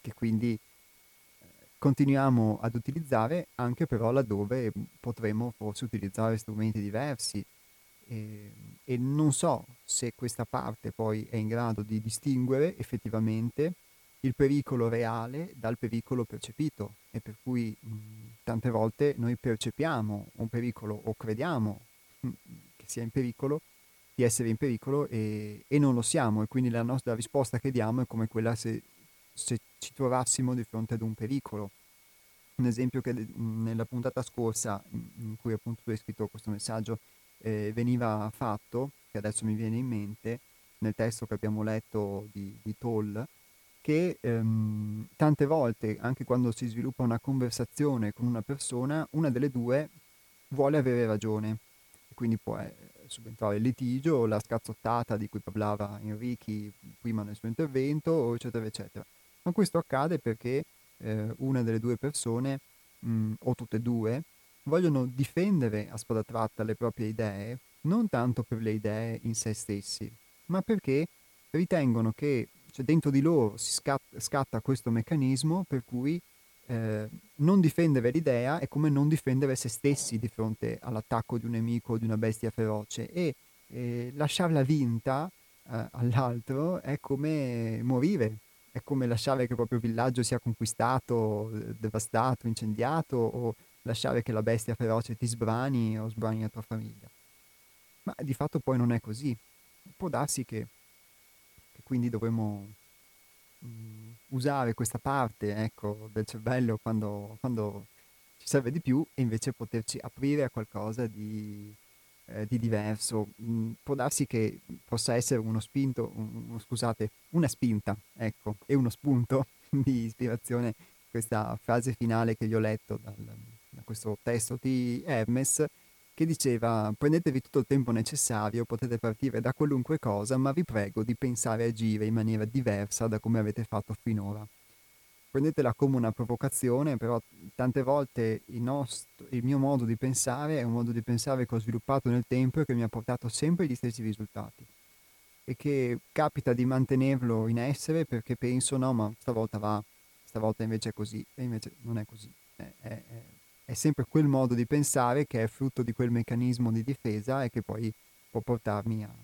che quindi continuiamo ad utilizzare anche però laddove potremmo forse utilizzare strumenti diversi. E, e, non so se questa parte poi è in grado di distinguere effettivamente il pericolo reale dal pericolo percepito. E per cui mh, tante volte noi percepiamo un pericolo o crediamo che sia in pericolo, di essere in pericolo e, e non lo siamo. E quindi la nostra risposta che diamo è come quella se, se ci trovassimo di fronte ad un pericolo. Un esempio che nella puntata scorsa, in cui appunto tu hai scritto questo messaggio, eh, veniva fatto, che adesso mi viene in mente, nel testo che abbiamo letto di, di Toll, che ehm, tante volte, anche quando si sviluppa una conversazione con una persona, una delle due vuole avere ragione quindi può eh, subentrare il litigio, la scazzottata di cui parlava Enrichi prima nel suo intervento, eccetera, eccetera. Ma questo accade perché eh, una delle due persone, mh, o tutte e due, vogliono difendere a spada tratta le proprie idee, non tanto per le idee in sé stessi, ma perché ritengono che cioè, dentro di loro si scatta, scatta questo meccanismo per cui eh, non difendere l'idea è come non difendere se stessi di fronte all'attacco di un nemico o di una bestia feroce e eh, lasciarla vinta eh, all'altro è come morire, è come lasciare che il proprio villaggio sia conquistato, devastato, incendiato o lasciare che la bestia feroce ti sbrani o sbrani la tua famiglia. Ma di fatto poi non è così. Può darsi che, che quindi dovremmo mh, usare questa parte ecco, del cervello quando, quando, ci serve di più e invece poterci aprire a qualcosa di, eh, di diverso. Mh, può darsi che possa essere uno spinto, un, scusate, una spinta, ecco, e uno spunto di ispirazione questa frase finale che gli ho letto dal, da questo testo di Hermes che diceva prendetevi tutto il tempo necessario, potete partire da qualunque cosa, ma vi prego di pensare e agire in maniera diversa da come avete fatto finora. Prendetela come una provocazione, però tante volte il, nostro, il mio modo di pensare è un modo di pensare che ho sviluppato nel tempo e che mi ha portato sempre gli stessi risultati e che capita di mantenerlo in essere perché penso no ma stavolta va, stavolta invece è così e invece non è così. È, è, è sempre quel modo di pensare che è frutto di quel meccanismo di difesa e che poi può portarmi a,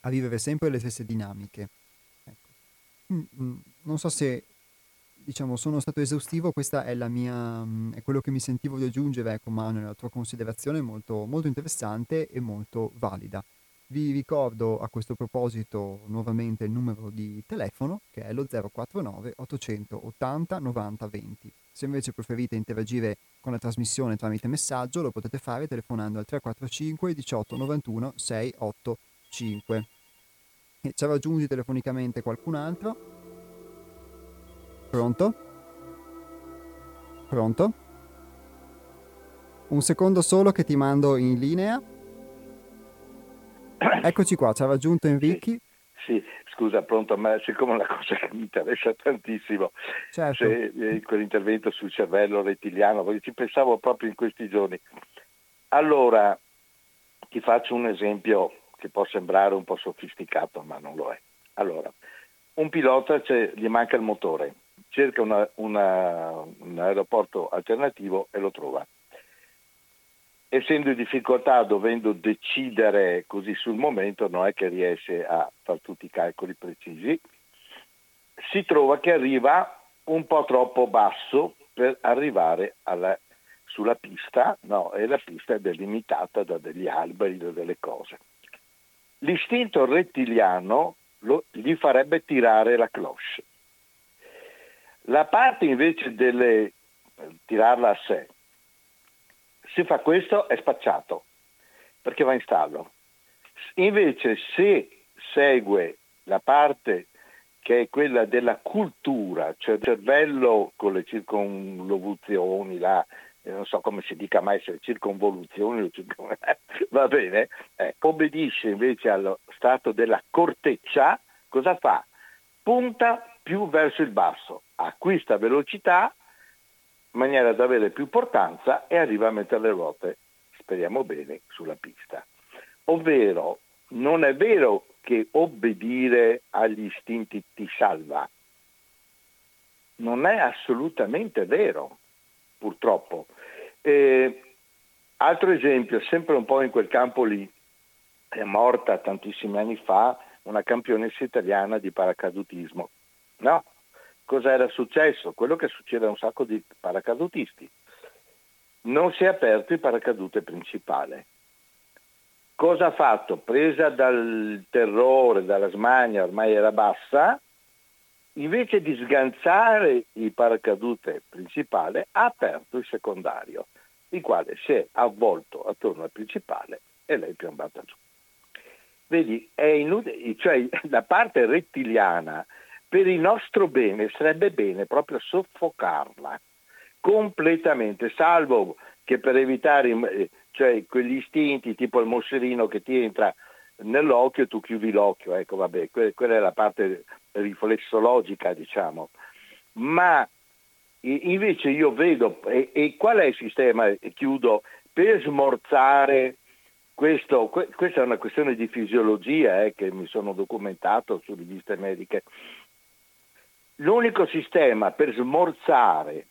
a vivere sempre le stesse dinamiche. Ecco. Mm, mm, non so se diciamo, sono stato esaustivo, questa è, la mia, mm, è quello che mi sentivo di aggiungere, ecco, Manuel, la tua considerazione molto, molto interessante e molto valida. Vi ricordo a questo proposito nuovamente il numero di telefono che è lo 049 880 90 20. Se invece preferite interagire con la trasmissione tramite messaggio lo potete fare telefonando al 345 18 91 685. ci ha raggiunti telefonicamente qualcun altro. Pronto? Pronto? Un secondo solo che ti mando in linea. Eccoci qua, ci ha raggiunto Enrichi. Sì, scusa, pronto, ma siccome è una cosa che mi interessa tantissimo, certo. se, eh, quell'intervento sul cervello rettiliano, ci pensavo proprio in questi giorni. Allora, ti faccio un esempio che può sembrare un po' sofisticato, ma non lo è. Allora, un pilota gli manca il motore, cerca una, una, un aeroporto alternativo e lo trova. Essendo in difficoltà, dovendo decidere così sul momento, non è che riesce a fare tutti i calcoli precisi, si trova che arriva un po' troppo basso per arrivare alla, sulla pista, no, e la pista è delimitata da degli alberi, da delle cose. L'istinto rettiliano lo, gli farebbe tirare la cloche. La parte invece delle tirarla a sé, se fa questo è spacciato perché va in stallo. Invece se segue la parte che è quella della cultura, cioè il cervello con le circonlocuzioni, la, non so come si dica mai se circonvoluzioni o circon... va bene, eh, obbedisce invece allo stato della corteccia, cosa fa? Punta più verso il basso, acquista velocità in maniera da avere più portanza e arriva a mettere le ruote, speriamo bene, sulla pista. Ovvero, non è vero che obbedire agli istinti ti salva, non è assolutamente vero, purtroppo. Eh, altro esempio, sempre un po' in quel campo lì, è morta tantissimi anni fa una campionessa italiana di paracadutismo. No, cosa era successo? Quello che succede a un sacco di paracadutisti. Non si è aperto il paracadute principale. Cosa ha fatto? Presa dal terrore, dalla smania, ormai era bassa, invece di sganciare il paracadute principale, ha aperto il secondario il quale si è avvolto attorno al principale e lei è piombata giù. Vedi, è inutile, cioè la parte rettiliana per il nostro bene sarebbe bene proprio soffocarla completamente, salvo che per evitare eh, cioè, quegli istinti tipo il moscerino che ti entra nell'occhio tu chiudi l'occhio, ecco vabbè, quella è la parte riflessologica diciamo, ma Invece io vedo, e, e qual è il sistema, e chiudo, per smorzare questo, questa è una questione di fisiologia eh, che mi sono documentato su riviste mediche. L'unico sistema per smorzare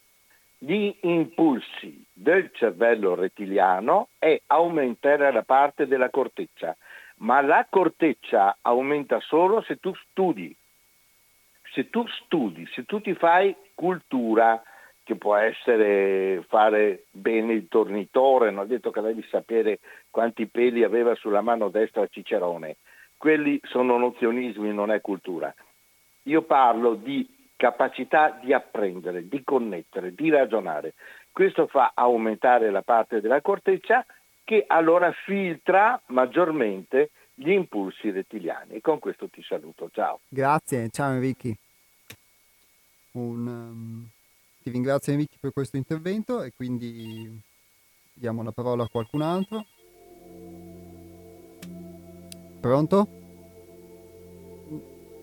gli impulsi del cervello rettiliano è aumentare la parte della corteccia, ma la corteccia aumenta solo se tu studi se tu studi, se tu ti fai cultura, che può essere fare bene il tornitore, non ha detto che devi sapere quanti peli aveva sulla mano destra Cicerone, quelli sono nozionismi, non è cultura. Io parlo di capacità di apprendere, di connettere, di ragionare. Questo fa aumentare la parte della corteccia che allora filtra maggiormente gli impulsi rettiliani. E con questo ti saluto. Ciao. Grazie, ciao Enrico. Un, um, ti ringrazio Enrico per questo intervento e quindi diamo la parola a qualcun altro. Pronto?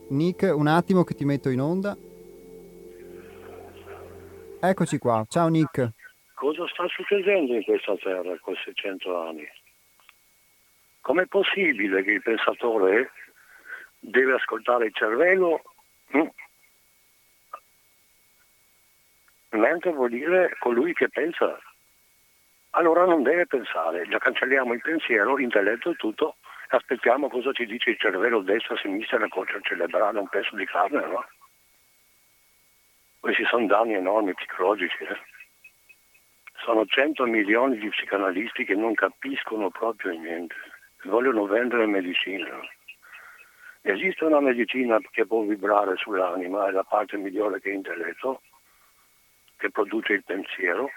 Nick, un attimo che ti metto in onda. Eccoci qua, ciao Nick. Cosa sta succedendo in questa terra con 600 anni? Com'è possibile che il pensatore deve ascoltare il cervello mm, mentre vuol dire colui che pensa. Allora non deve pensare, già cancelliamo il pensiero, l'intelletto e tutto, aspettiamo cosa ci dice il cervello destra, sinistra, la coccia cerebrale, un pezzo di carne, no? Questi sono danni enormi psicologici. Eh? Sono 100 milioni di psicanalisti che non capiscono proprio niente, vogliono vendere medicina. Esiste una medicina che può vibrare sull'anima, è la parte migliore che è l'intelletto, che produce il pensiero,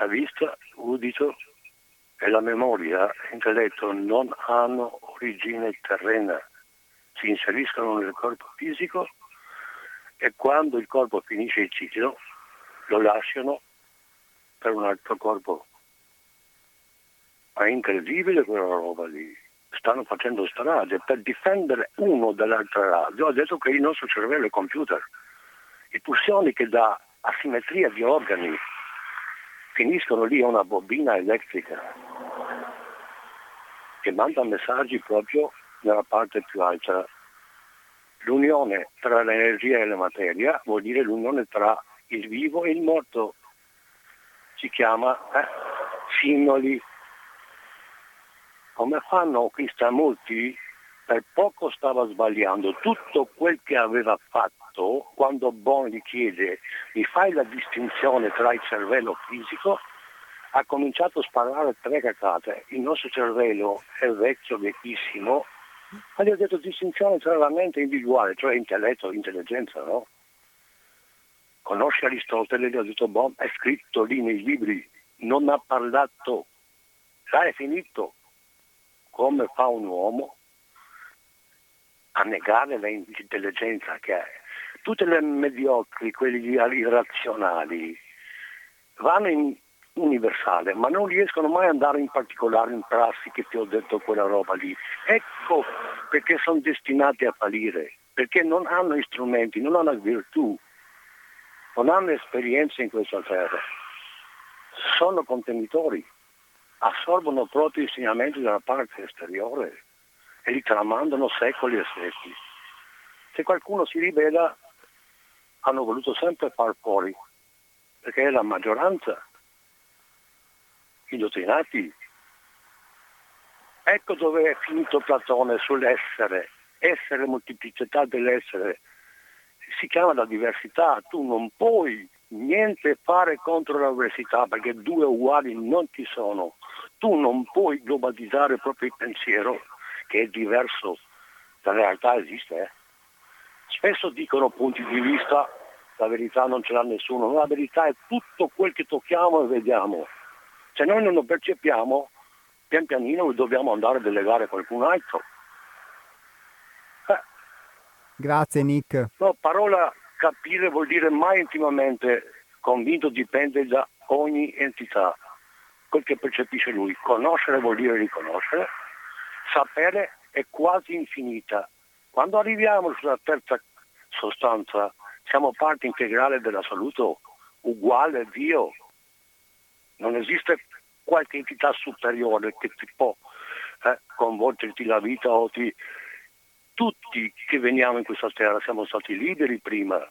la vista, l'udito e la memoria l'intelletto non hanno origine terrena, si inseriscono nel corpo fisico e quando il corpo finisce il ciclo lo lasciano per un altro corpo. È incredibile quella roba lì. Stanno facendo strade per difendere uno dall'altra radio. Ho detto che il nostro cervello è computer. I pulsioni che dà asimmetria di organi finiscono lì a una bobina elettrica che manda messaggi proprio nella parte più alta. L'unione tra l'energia e la materia vuol dire l'unione tra il vivo e il morto. Si chiama eh, sinnoli. Come fanno Krishnamurti? Per poco stava sbagliando. Tutto quel che aveva fatto, quando Bon gli chiede mi fai la distinzione tra il cervello fisico ha cominciato a sparare tre cacate. Il nostro cervello è vecchio, vecchissimo, ma gli ha detto distinzione tra la mente individuale, cioè intelletto e intelligenza, no? Conosce Aristotele, gli ha detto, boh, è scritto lì nei libri, non ha parlato, già è finito. Come fa un uomo a negare l'intelligenza che è? Tutte le mediocri, quelli irrazionali, vanno in, universale, ma non riescono mai ad andare in particolare in prassi che ti ho detto quella roba lì. Ecco perché sono destinati a fallire, perché non hanno strumenti, non hanno virtù, non hanno esperienza in questa terra. Sono contenitori, assorbono proprio insegnamenti dalla parte esteriore e li tramandano secoli e secoli. Se qualcuno si ribella, hanno voluto sempre far fuori, perché è la maggioranza indottrinati. Ecco dove è finito Platone sull'essere, essere molteplicità dell'essere. Si chiama la diversità, tu non puoi niente fare contro la diversità perché due uguali non ci sono. Tu non puoi globalizzare proprio il pensiero che è diverso dalla realtà esiste. Eh? Spesso dicono punti di vista, la verità non ce l'ha nessuno, la verità è tutto quel che tocchiamo e vediamo. Se noi non lo percepiamo, pian pianino dobbiamo andare a delegare a qualcun altro. Eh. Grazie Nick. No, parola capire vuol dire mai intimamente convinto dipende da ogni entità, quel che percepisce lui. Conoscere vuol dire riconoscere, sapere è quasi infinita. Quando arriviamo sulla terza sostanza, siamo parte integrale dell'assoluto, uguale a Dio, non esiste qualche entità superiore che ti può eh, convolgerti la vita o ti... Tutti che veniamo in questa terra siamo stati liberi prima,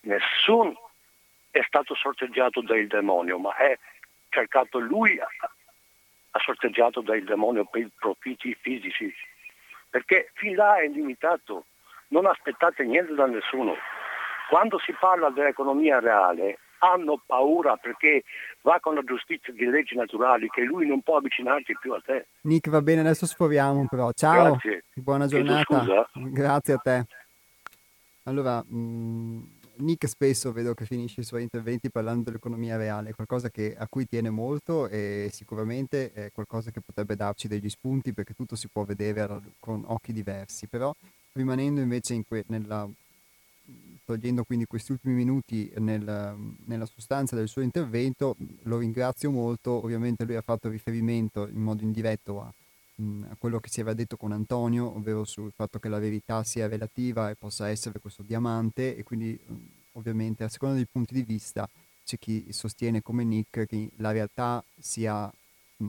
nessuno è stato sorteggiato dal demonio, ma è cercato lui, ha sorteggiato dal demonio per i profitti fisici, perché fin là è limitato, non aspettate niente da nessuno. Quando si parla dell'economia reale hanno paura perché va con la giustizia di leggi naturali che lui non può avvicinarsi più a te. Nick, va bene, adesso sforiamo però. Ciao, Grazie. buona giornata. Grazie a te. Allora, mh, mm, Nick spesso vedo che finisce i suoi interventi parlando dell'economia reale, qualcosa che, a cui tiene molto e sicuramente è qualcosa che potrebbe darci degli spunti perché tutto si può vedere con occhi diversi, però rimanendo invece in que- nella togliendo quindi questi ultimi minuti nel, nella sostanza del suo intervento, lo ringrazio molto, ovviamente lui ha fatto riferimento in modo indiretto a, a quello che si aveva detto con Antonio, ovvero sul fatto che la verità sia relativa e possa essere questo diamante. E quindi ovviamente a seconda dei punti di vista c'è chi sostiene come Nick che la realtà sia mh,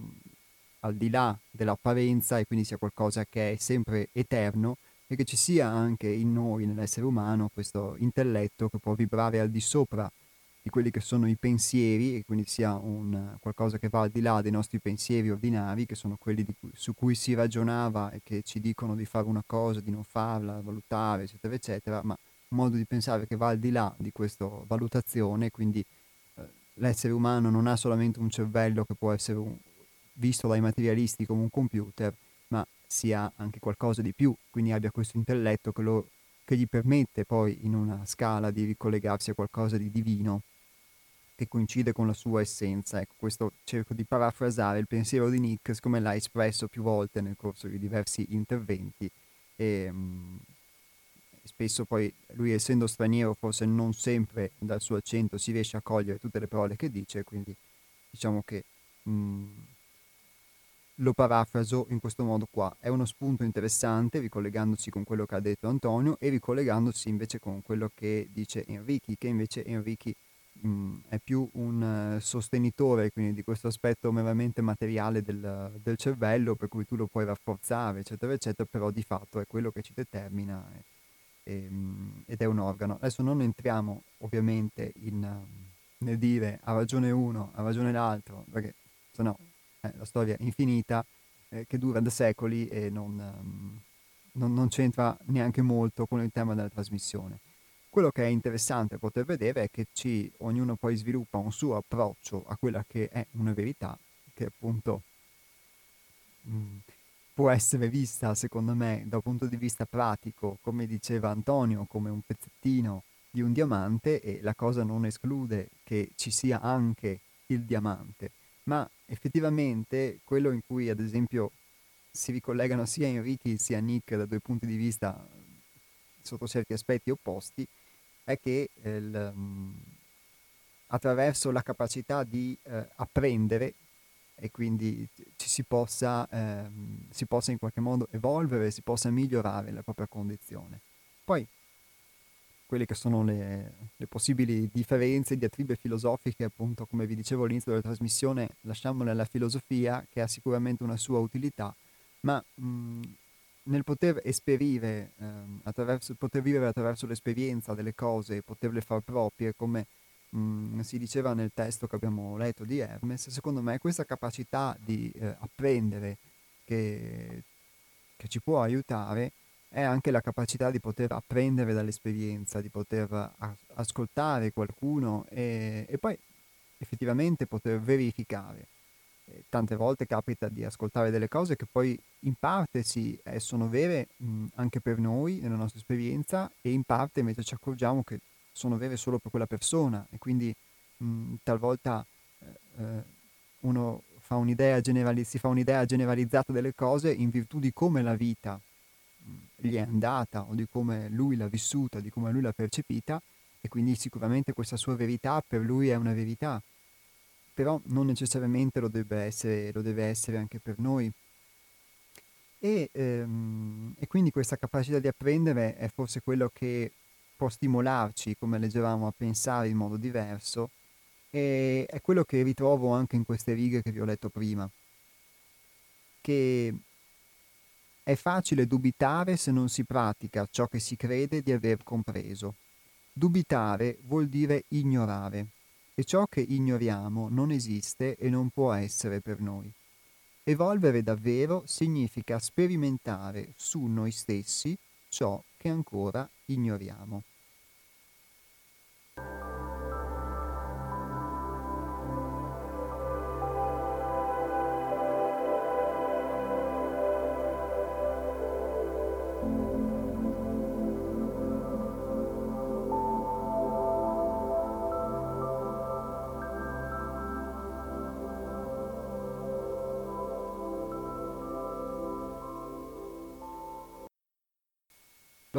al di là dell'apparenza e quindi sia qualcosa che è sempre eterno e che ci sia anche in noi, nell'essere umano, questo intelletto che può vibrare al di sopra di quelli che sono i pensieri e quindi sia un, qualcosa che va al di là dei nostri pensieri ordinari, che sono quelli cui, su cui si ragionava e che ci dicono di fare una cosa, di non farla, valutare, eccetera, eccetera, ma un modo di pensare che va al di là di questa valutazione, quindi eh, l'essere umano non ha solamente un cervello che può essere un, visto dai materialisti come un computer, sia anche qualcosa di più, quindi abbia questo intelletto che, lo, che gli permette poi in una scala di ricollegarsi a qualcosa di divino che coincide con la sua essenza. Ecco, questo cerco di parafrasare il pensiero di Nick, come l'ha espresso più volte nel corso di diversi interventi, e mh, mm, spesso poi lui essendo straniero forse non sempre dal suo accento si riesce a cogliere tutte le parole che dice, quindi diciamo che mh, mm, lo parafraso in questo modo qua. È uno spunto interessante ricollegandosi con quello che ha detto Antonio e ricollegandosi invece con quello che dice Enrichi, che invece Enrichi mh, è più un uh, sostenitore quindi di questo aspetto meramente materiale del, del, cervello, per cui tu lo puoi rafforzare, eccetera, eccetera, però di fatto è quello che ci determina e, e, mm, ed è un organo. Adesso non entriamo ovviamente in, uh, nel dire ha ragione uno, ha ragione l'altro, perché sennò eh, la storia infinita eh, che dura da secoli e non, um, non, non, c'entra neanche molto con il tema della trasmissione. Quello che è interessante poter vedere è che ci, ognuno poi sviluppa un suo approccio a quella che è una verità, che appunto mh, mm, può essere vista, secondo me, dal punto di vista pratico, come diceva Antonio, come un pezzettino di un diamante e la cosa non esclude che ci sia anche il diamante ma effettivamente quello in cui ad esempio si ricollegano sia Enrichi sia Nick da due punti di vista sotto certi aspetti opposti è che eh, l, attraverso la capacità di eh, apprendere e quindi ci si possa, eh, si possa in qualche modo evolvere, si possa migliorare la propria condizione. Poi quelle che sono le, le possibili differenze, diatribe filosofiche, appunto, come vi dicevo all'inizio della trasmissione, lasciamole alla filosofia, che ha sicuramente una sua utilità, ma mh, nel poter esperire, eh, attraverso, poter vivere attraverso l'esperienza delle cose, poterle far proprie, come mh, si diceva nel testo che abbiamo letto di Hermes, secondo me questa capacità di eh, apprendere che, che ci può aiutare è anche la capacità di poter apprendere dall'esperienza, di poter ascoltare qualcuno e, e, poi effettivamente poter verificare. E tante volte capita di ascoltare delle cose che poi in parte sì, eh, sono vere mh, anche per noi, nella nostra esperienza, e in parte invece ci accorgiamo che sono vere solo per quella persona e quindi mh, talvolta eh, eh uno fa generali- si fa un'idea generalizzata delle cose in virtù di come la vita gli è andata o di come lui l'ha vissuta, di come lui l'ha percepita e quindi sicuramente questa sua verità per lui è una verità, però non necessariamente lo deve essere, lo deve essere anche per noi. E, ehm, e quindi questa capacità di apprendere è forse quello che può stimolarci, come leggevamo, a pensare in modo diverso e è quello che ritrovo anche in queste righe che vi ho letto prima, che è facile dubitare se non si pratica ciò che si crede di aver compreso. Dubitare vuol dire ignorare, e ciò che ignoriamo non esiste e non può essere per noi. Evolvere davvero significa sperimentare su noi stessi ciò che ancora ignoriamo.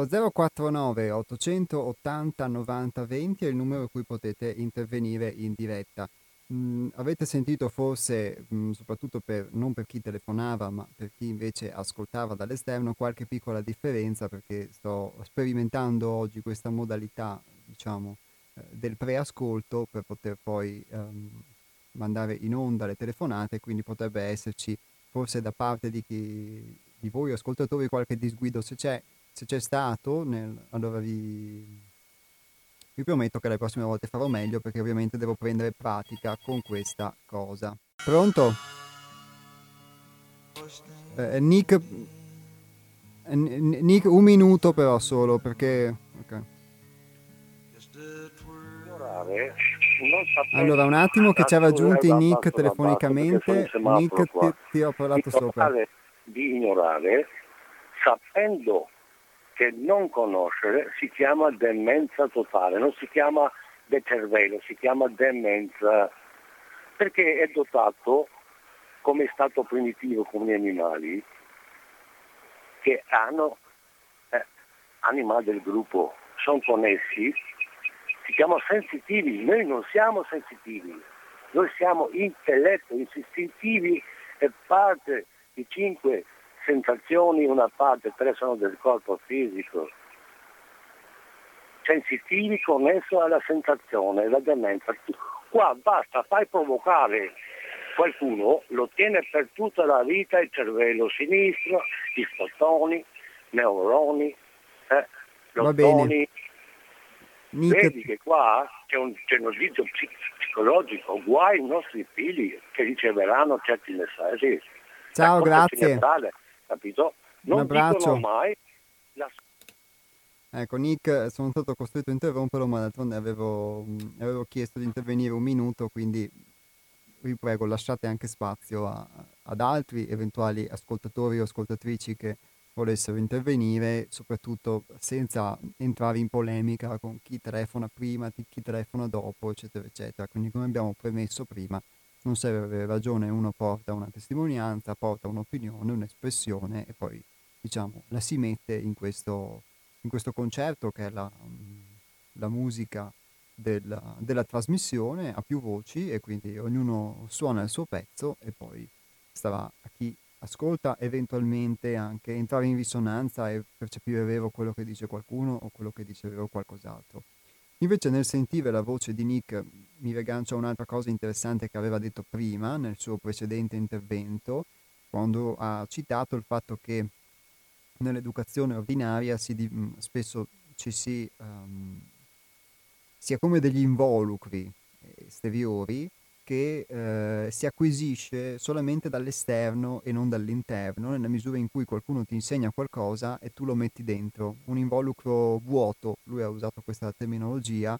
049 880 90 20 è il numero a cui potete intervenire in diretta. Mm, avete sentito forse, mm, soprattutto per, non per chi telefonava, ma per chi invece ascoltava dall'esterno, qualche piccola differenza perché sto sperimentando oggi questa modalità, diciamo, eh, del preascolto per poter poi ehm, mandare in onda le telefonate, quindi potrebbe esserci forse da parte di, chi, di voi ascoltatori qualche disguido. Se c'è se c'è stato, nel, allora vi, vi prometto che le prossime volte farò meglio perché ovviamente devo prendere pratica con questa cosa. Pronto? Eh, Nick, eh, Nick, un minuto però solo perché... Okay. Allora, un attimo che ci ha raggiunti Nick telefonicamente. Nick, ti, ti ho parlato sopra. Di ignorare sapendo che non conoscere si chiama demenza totale, non si chiama decervello, si chiama demenza perché è dotato come stato primitivo come gli animali che hanno anima del gruppo sono connessi, si chiamano sensitivi, noi non siamo sensitivi, noi siamo intelletto, istintivi e parte di cinque sensazioni, una parte, tre sono del corpo fisico. Sensitivi connesso alla sensazione, la demenza. Qua basta, fai provocare qualcuno, lo tiene per tutta la vita il cervello sinistro, i fotoni, neuroni, eh, lottoni. Vedi che qua c'è un, giudizio psicologico, guai i nostri figli che riceveranno certi messaggi. Ciao, grazie. Natale, capito? Non un abbraccio. mai la... Ecco, Nick, sono stato costretto a interromperlo, ma d'altronde avevo, avevo chiesto di intervenire un minuto, quindi vi prego lasciate anche spazio a, ad altri eventuali ascoltatori o ascoltatrici che volessero intervenire, soprattutto senza entrare in polemica con chi telefona prima, chi telefona dopo, eccetera, eccetera. Quindi come abbiamo premesso prima, non serve avere ragione, uno porta una testimonianza, porta un'opinione, un'espressione e poi diciamo la si mette in questo, in questo concerto che è la, la musica della, della trasmissione a più voci e quindi ognuno suona il suo pezzo e poi starà a chi ascolta eventualmente anche entrare in risonanza e percepire vero quello che dice qualcuno o quello che dice vero qualcos'altro. Invece nel sentire la voce di Nick mi rigancia un'altra cosa interessante che aveva detto prima nel suo precedente intervento, quando ha citato il fatto che nell'educazione ordinaria si, spesso ci si, um, si ha come degli involucri esteriori che eh, si acquisisce solamente dall'esterno e non dall'interno, nella misura in cui qualcuno ti insegna qualcosa e tu lo metti dentro, un involucro vuoto, lui ha usato questa terminologia,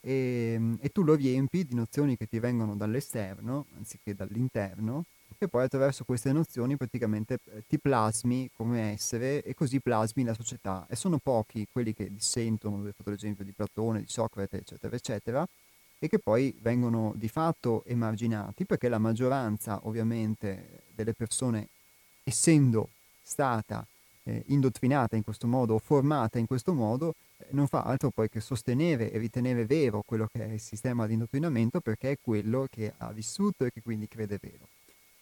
e, e tu lo riempi di nozioni che ti vengono dall'esterno, anziché dall'interno, e poi attraverso queste nozioni praticamente eh, ti plasmi come essere e così plasmi la società. E sono pochi quelli che dissentono, ho fatto l'esempio di Platone, di Socrate, eccetera, eccetera, e che poi vengono di fatto emarginati perché la maggioranza ovviamente delle persone, essendo stata eh, indottrinata in questo modo o formata in questo modo, eh, non fa altro poi che sostenere e ritenere vero quello che è il sistema di indottrinamento perché è quello che ha vissuto e che quindi crede vero.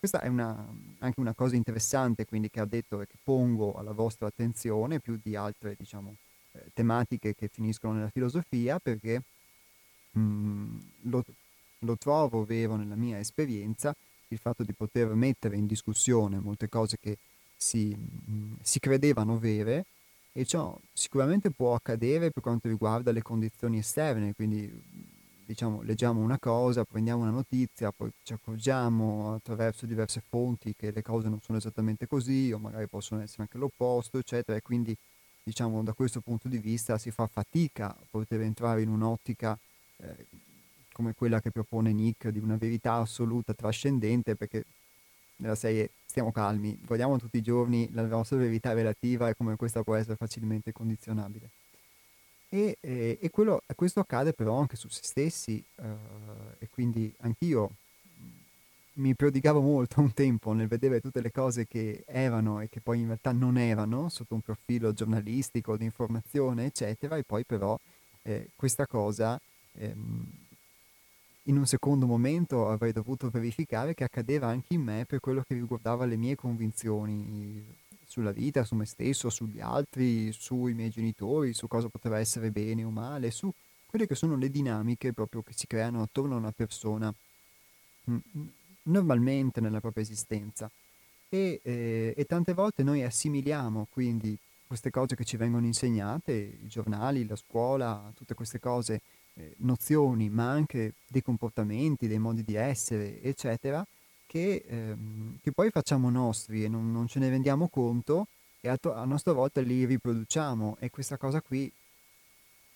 Questa è una, anche una cosa interessante quindi che ha detto e che pongo alla vostra attenzione più di altre diciamo, eh, tematiche che finiscono nella filosofia perché mh, lo, lo trovo vero nella mia esperienza il fatto di poter mettere in discussione molte cose che si, mh, si credevano vere e ciò sicuramente può accadere per quanto riguarda le condizioni esterne, quindi diciamo leggiamo una cosa, prendiamo una notizia, poi ci accorgiamo attraverso diverse fonti che le cose non sono esattamente così o magari possono essere anche l'opposto, eccetera, e quindi diciamo da questo punto di vista si fa fatica a poter entrare in un'ottica eh, come quella che propone Nick di una verità assoluta trascendente perché nella serie stiamo calmi, guardiamo tutti i giorni la nostra verità relativa e come questa può essere facilmente condizionabile. E, e, e quello, questo accade però anche su se stessi uh, e quindi anch'io mi prodigavo molto un tempo nel vedere tutte le cose che erano e che poi in realtà non erano sotto un profilo giornalistico, di informazione, eccetera, e poi però eh, questa cosa ehm, in un secondo momento avrei dovuto verificare che accadeva anche in me per quello che riguardava le mie convinzioni sulla vita, su me stesso, sugli altri, sui miei genitori, su cosa poteva essere bene o male, su quelle che sono le dinamiche proprio che si creano attorno a una persona mm, normalmente nella propria esistenza. E, eh, e tante volte noi assimiliamo quindi queste cose che ci vengono insegnate, i giornali, la scuola, tutte queste cose eh, nozioni, ma anche dei comportamenti, dei modi di essere, eccetera, che, ehm, che poi facciamo nostri e non, non, ce ne rendiamo conto e a, to- a nostra volta li riproduciamo. E questa cosa qui,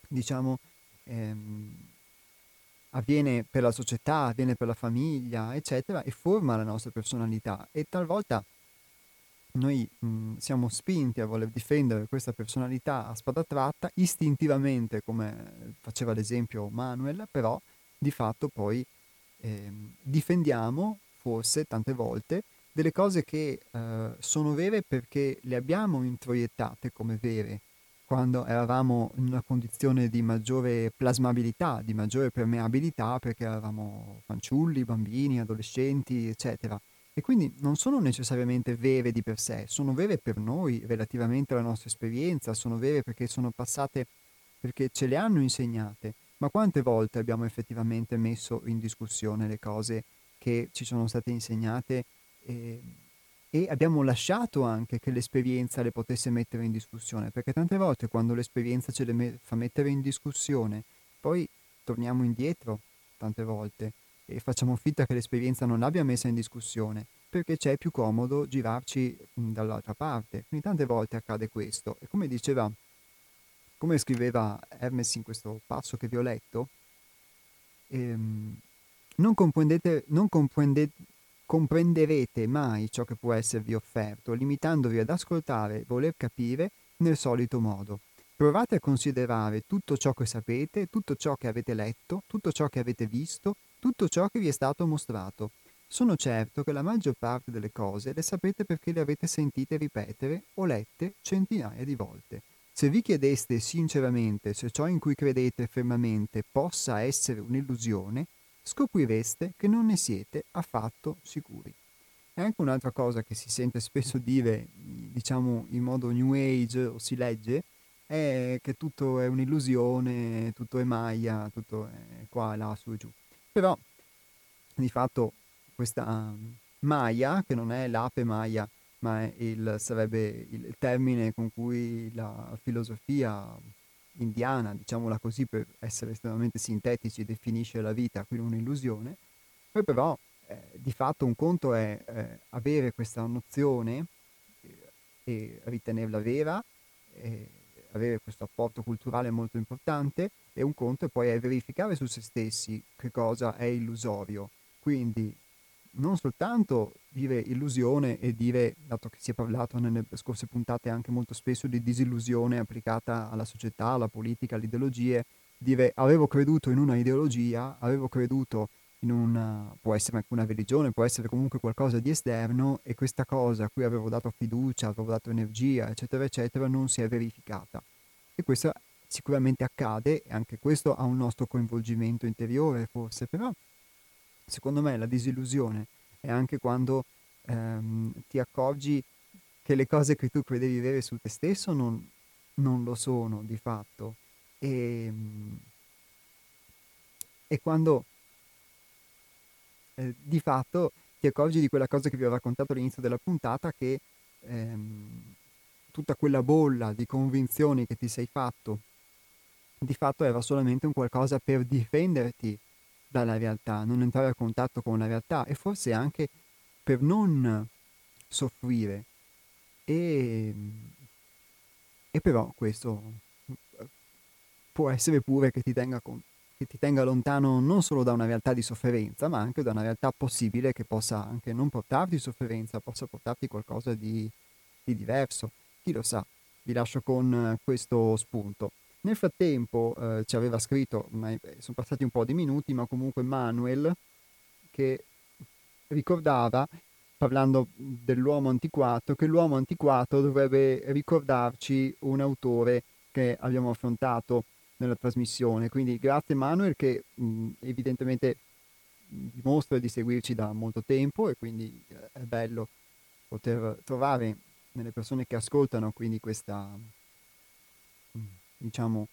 diciamo, ehm, avviene per la società, avviene per la famiglia, eccetera, e forma la nostra personalità. E talvolta noi mh, siamo spinti a voler difendere questa personalità a spada tratta istintivamente, come faceva l'esempio Manuel, però di fatto poi eh, difendiamo forse tante volte delle cose che eh, sono vere perché le abbiamo introiettate come vere quando eravamo in una condizione di maggiore plasmabilità, di maggiore permeabilità, perché eravamo fanciulli, bambini, adolescenti, eccetera. E quindi non sono necessariamente vere di per sé, sono vere per noi relativamente alla nostra esperienza, sono vere perché sono passate, perché ce le hanno insegnate. Ma quante volte abbiamo effettivamente messo in discussione le cose che ci sono state insegnate e, e abbiamo lasciato anche che l'esperienza le potesse mettere in discussione, perché tante volte quando l'esperienza ce le me- fa mettere in discussione, poi torniamo indietro tante volte e facciamo finta che l'esperienza non l'abbia messa in discussione, perché c'è più comodo girarci dall'altra parte. Quindi tante volte accade questo. E come diceva come scriveva Hermes in questo passo che vi ho letto, ehm, non, non comprendete, comprenderete mai ciò che può esservi offerto, limitandovi ad ascoltare e voler capire nel solito modo. Provate a considerare tutto ciò che sapete, tutto ciò che avete letto, tutto ciò che avete visto, tutto ciò che vi è stato mostrato. Sono certo che la maggior parte delle cose le sapete perché le avete sentite ripetere o lette centinaia di volte. Se vi chiedeste sinceramente se ciò in cui credete fermamente possa essere un'illusione, scoprireste che non ne siete affatto sicuri. E anche un'altra cosa che si sente spesso dire, diciamo in modo new age o si legge, è che tutto è un'illusione, tutto è Maya, tutto è qua, là, su e giù. Però, di fatto, questa Maya, che non è l'ape Maya ma il, sarebbe il termine con cui la filosofia indiana, diciamola così per essere estremamente sintetici, definisce la vita, quindi un'illusione. Poi però eh, di fatto un conto è eh, avere questa nozione eh, e ritenerla vera, avere questo apporto culturale molto importante e un conto è poi verificare su se stessi che cosa è illusorio. Quindi non soltanto dire illusione e dire, dato che si è parlato nelle scorse puntate anche molto spesso di disillusione applicata alla società, alla politica, alle ideologie, dire avevo creduto in una ideologia, avevo creduto in una, può essere anche una religione, può essere comunque qualcosa di esterno e questa cosa a cui avevo dato fiducia, avevo dato energia, eccetera, eccetera, non si è verificata. E questo sicuramente accade e anche questo ha un nostro coinvolgimento interiore forse, però secondo me la disillusione è anche quando ehm, ti accorgi che le cose che tu credevi vere su te stesso non, non lo sono di fatto. E, ehm, e quando eh, di fatto ti accorgi di quella cosa che vi ho raccontato all'inizio della puntata, che ehm, tutta quella bolla di convinzioni che ti sei fatto, di fatto era solamente un qualcosa per difenderti dalla realtà, non entrare a contatto con la realtà e forse anche per non soffrire. E, e però questo può essere pure che ti, tenga con, che ti tenga lontano non solo da una realtà di sofferenza, ma anche da una realtà possibile che possa anche non portarti sofferenza, possa portarti qualcosa di, di diverso. Chi lo sa? Vi lascio con questo spunto. Nel frattempo eh, ci aveva scritto, ma sono passati un po' di minuti, ma comunque Manuel, che ricordava, parlando dell'uomo antiquato, che l'uomo antiquato dovrebbe ricordarci un autore che abbiamo affrontato nella trasmissione. Quindi grazie Manuel che mh, evidentemente dimostra di seguirci da molto tempo e quindi eh, è bello poter trovare nelle persone che ascoltano quindi questa diciamo,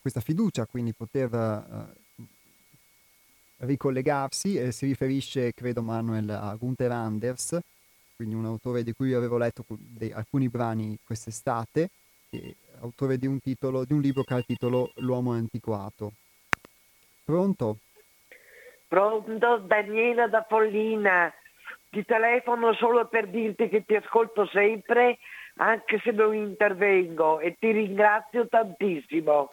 questa fiducia, quindi poter uh, ricollegarsi e si riferisce, credo Manuel, a Gunther Anders, quindi un autore di cui avevo letto alcuni brani quest'estate, autore di un, titolo, di un libro che ha il titolo L'uomo antiquato. Pronto? Pronto, Daniela da Follina. Ti telefono solo per dirti che ti ascolto sempre anche se non intervengo e ti ringrazio tantissimo.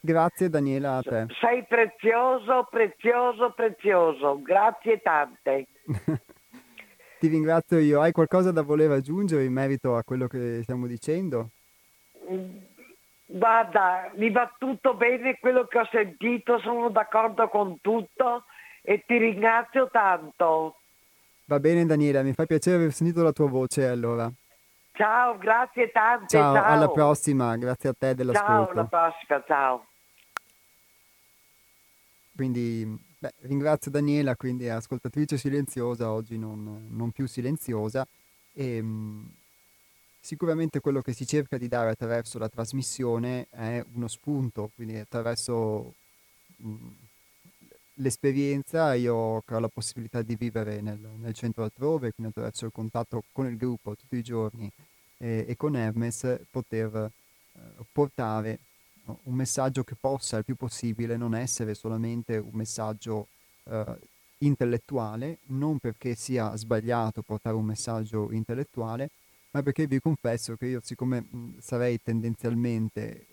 Grazie Daniela a te. Sei prezioso, prezioso, prezioso. Grazie tante. ti ringrazio io. Hai qualcosa da voler aggiungere in merito a quello che stiamo dicendo? Guarda, mi va tutto bene quello che ho sentito, sono d'accordo con tutto e ti ringrazio tanto. Va bene Daniela, mi fa piacere aver sentito la tua voce allora. Ciao, grazie tante. Ciao, ciao. alla prossima, grazie a te dell'ascolto. Ciao, alla prossima, ciao. Quindi beh, ringrazio Daniela, quindi ascoltatrice silenziosa, oggi non, non più silenziosa. E, mh, sicuramente quello che si cerca di dare attraverso la trasmissione è uno spunto, quindi attraverso mh, l'esperienza io ho la possibilità di vivere nel, nel, centro altrove, quindi attraverso il contatto con il gruppo tutti i giorni eh, e con Hermes poter eh, portare un messaggio che possa il più possibile non essere solamente un messaggio eh, intellettuale, non perché sia sbagliato portare un messaggio intellettuale, ma perché vi confesso che io siccome mh, sarei tendenzialmente eh,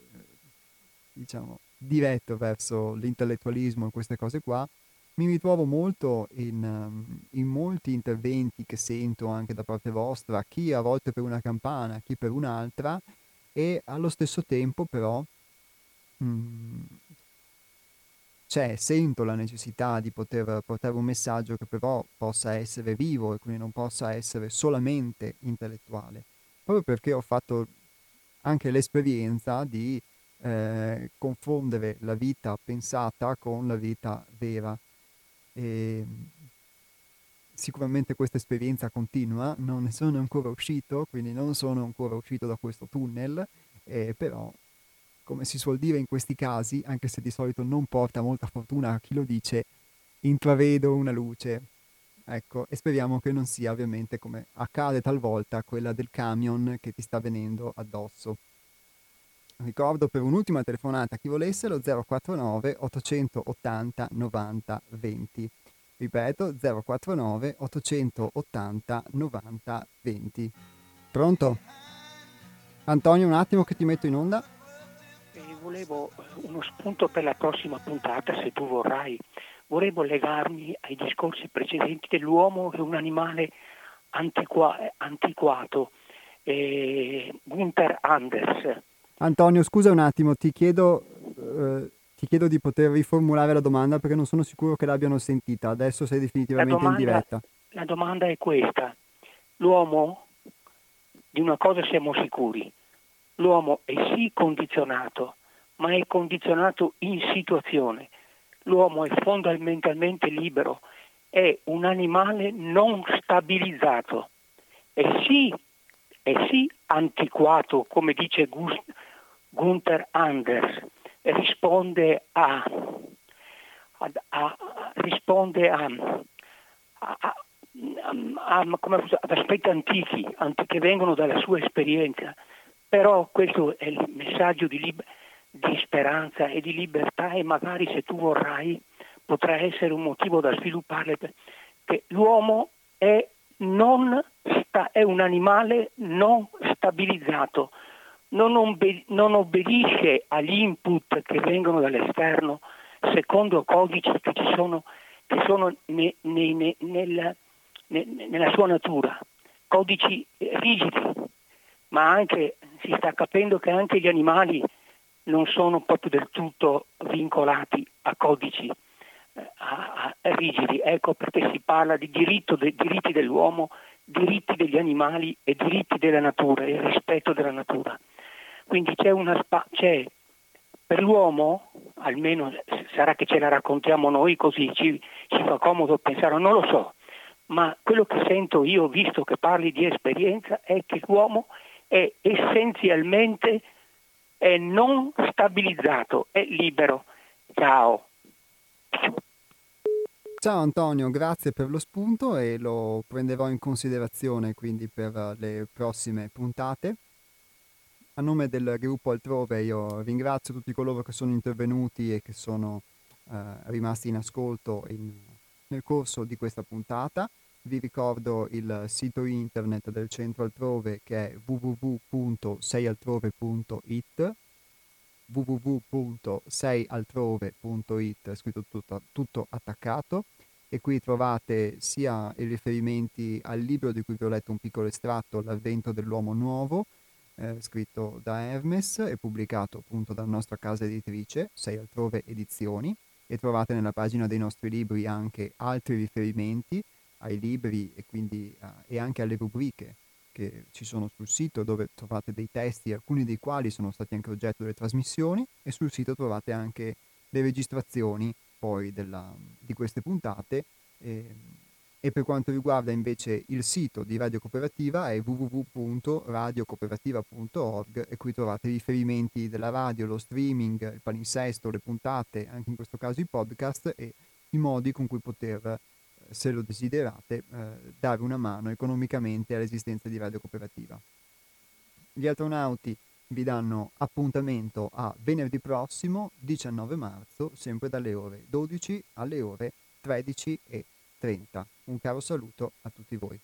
diciamo diretto verso l'intellettualismo e queste cose qua, mi ritrovo molto in, um, in, molti interventi che sento anche da parte vostra, chi a volte per una campana, chi per un'altra, e allo stesso tempo però mh, mm, cioè, sento la necessità di poter portare un messaggio che però possa essere vivo e quindi non possa essere solamente intellettuale, proprio perché ho fatto anche l'esperienza di eh, confondere la vita pensata con la vita vera. E sicuramente questa esperienza continua, non ne sono ancora uscito, quindi non sono ancora uscito da questo tunnel, eh, però come si suol dire in questi casi, anche se di solito non porta molta fortuna a chi lo dice, intravedo una luce. Ecco, e speriamo che non sia ovviamente come accade talvolta quella del camion che ti sta venendo addosso. Ricordo per un'ultima telefonata a chi volesse lo 049 880 90 20. Ripeto 049 880 90 20. Pronto? Antonio, un attimo che ti metto in onda. Volevo uno spunto per la prossima puntata, se tu vorrai. Volevo legarmi ai discorsi precedenti dell'uomo che è un animale antiqua- antiquato. Eh, Gunther Anders Antonio, scusa un attimo, ti chiedo, eh, ti chiedo, di poter riformulare la domanda perché non sono sicuro che l'abbiano sentita. Adesso sei definitivamente domanda, in diretta. La domanda è questa. L'uomo, di una cosa siamo sicuri, l'uomo è sì condizionato, ma è condizionato in situazione. L'uomo è fondamentalmente libero, è un animale non stabilizzato. È sì, è sì antiquato, come dice Gust- Gunther Anders risponde a, a, a risponde a, ad aspetti antichi, che vengono dalla sua esperienza, però questo è il messaggio di, lib- di speranza e di libertà e magari se tu vorrai potrà essere un motivo da sviluppare, che l'uomo è, sta- è un animale non stabilizzato, non, obbe- non obbedisce agli input che vengono dall'esterno secondo codici che ci sono, che sono ne, ne, ne, nel, nella sua natura, codici rigidi, ma anche si sta capendo che anche gli animali non sono proprio del tutto vincolati a codici eh, a, a, rigidi. Ecco perché si parla di diritto, de, diritti dell'uomo, diritti degli animali e diritti della natura, il rispetto della natura. Quindi c'è una spa- c'è per l'uomo, almeno sarà che ce la raccontiamo noi così, ci, ci fa comodo pensare, non lo so, ma quello che sento io, visto che parli di esperienza, è che l'uomo è essenzialmente è non stabilizzato, è libero. Ciao. Ciao Antonio, grazie per lo spunto e lo prenderò in considerazione quindi per le prossime puntate. A nome del gruppo Altrove io ringrazio tutti coloro che sono intervenuti e che sono eh, rimasti in ascolto in, nel corso di questa puntata. Vi ricordo il sito internet del centro altrove che è www.seialtrove.it www.seialtrove.it scritto tutto, tutto attaccato e qui trovate sia i riferimenti al libro di cui vi ho letto un piccolo estratto, L'avvento dell'uomo nuovo, eh, scritto da Hermes e pubblicato appunto dalla nostra casa editrice, Sei altrove edizioni, e trovate nella pagina dei nostri libri anche altri riferimenti ai libri e, quindi, uh, e anche alle rubriche che ci sono sul sito dove trovate dei testi, alcuni dei quali sono stati anche oggetto delle trasmissioni e sul sito trovate anche le registrazioni poi della, di queste puntate. E, e per quanto riguarda invece il sito di Radio Cooperativa è www.radiocooperativa.org e qui trovate i riferimenti della radio, lo streaming, il palinsesto, le puntate, anche in questo caso i podcast e i modi con cui poter, se lo desiderate, eh, dare una mano economicamente all'esistenza di Radio Cooperativa. Gli astronauti vi danno appuntamento a venerdì prossimo, 19 marzo, sempre dalle ore 12 alle ore 13 e 30. Un caro saluto a tutti voi.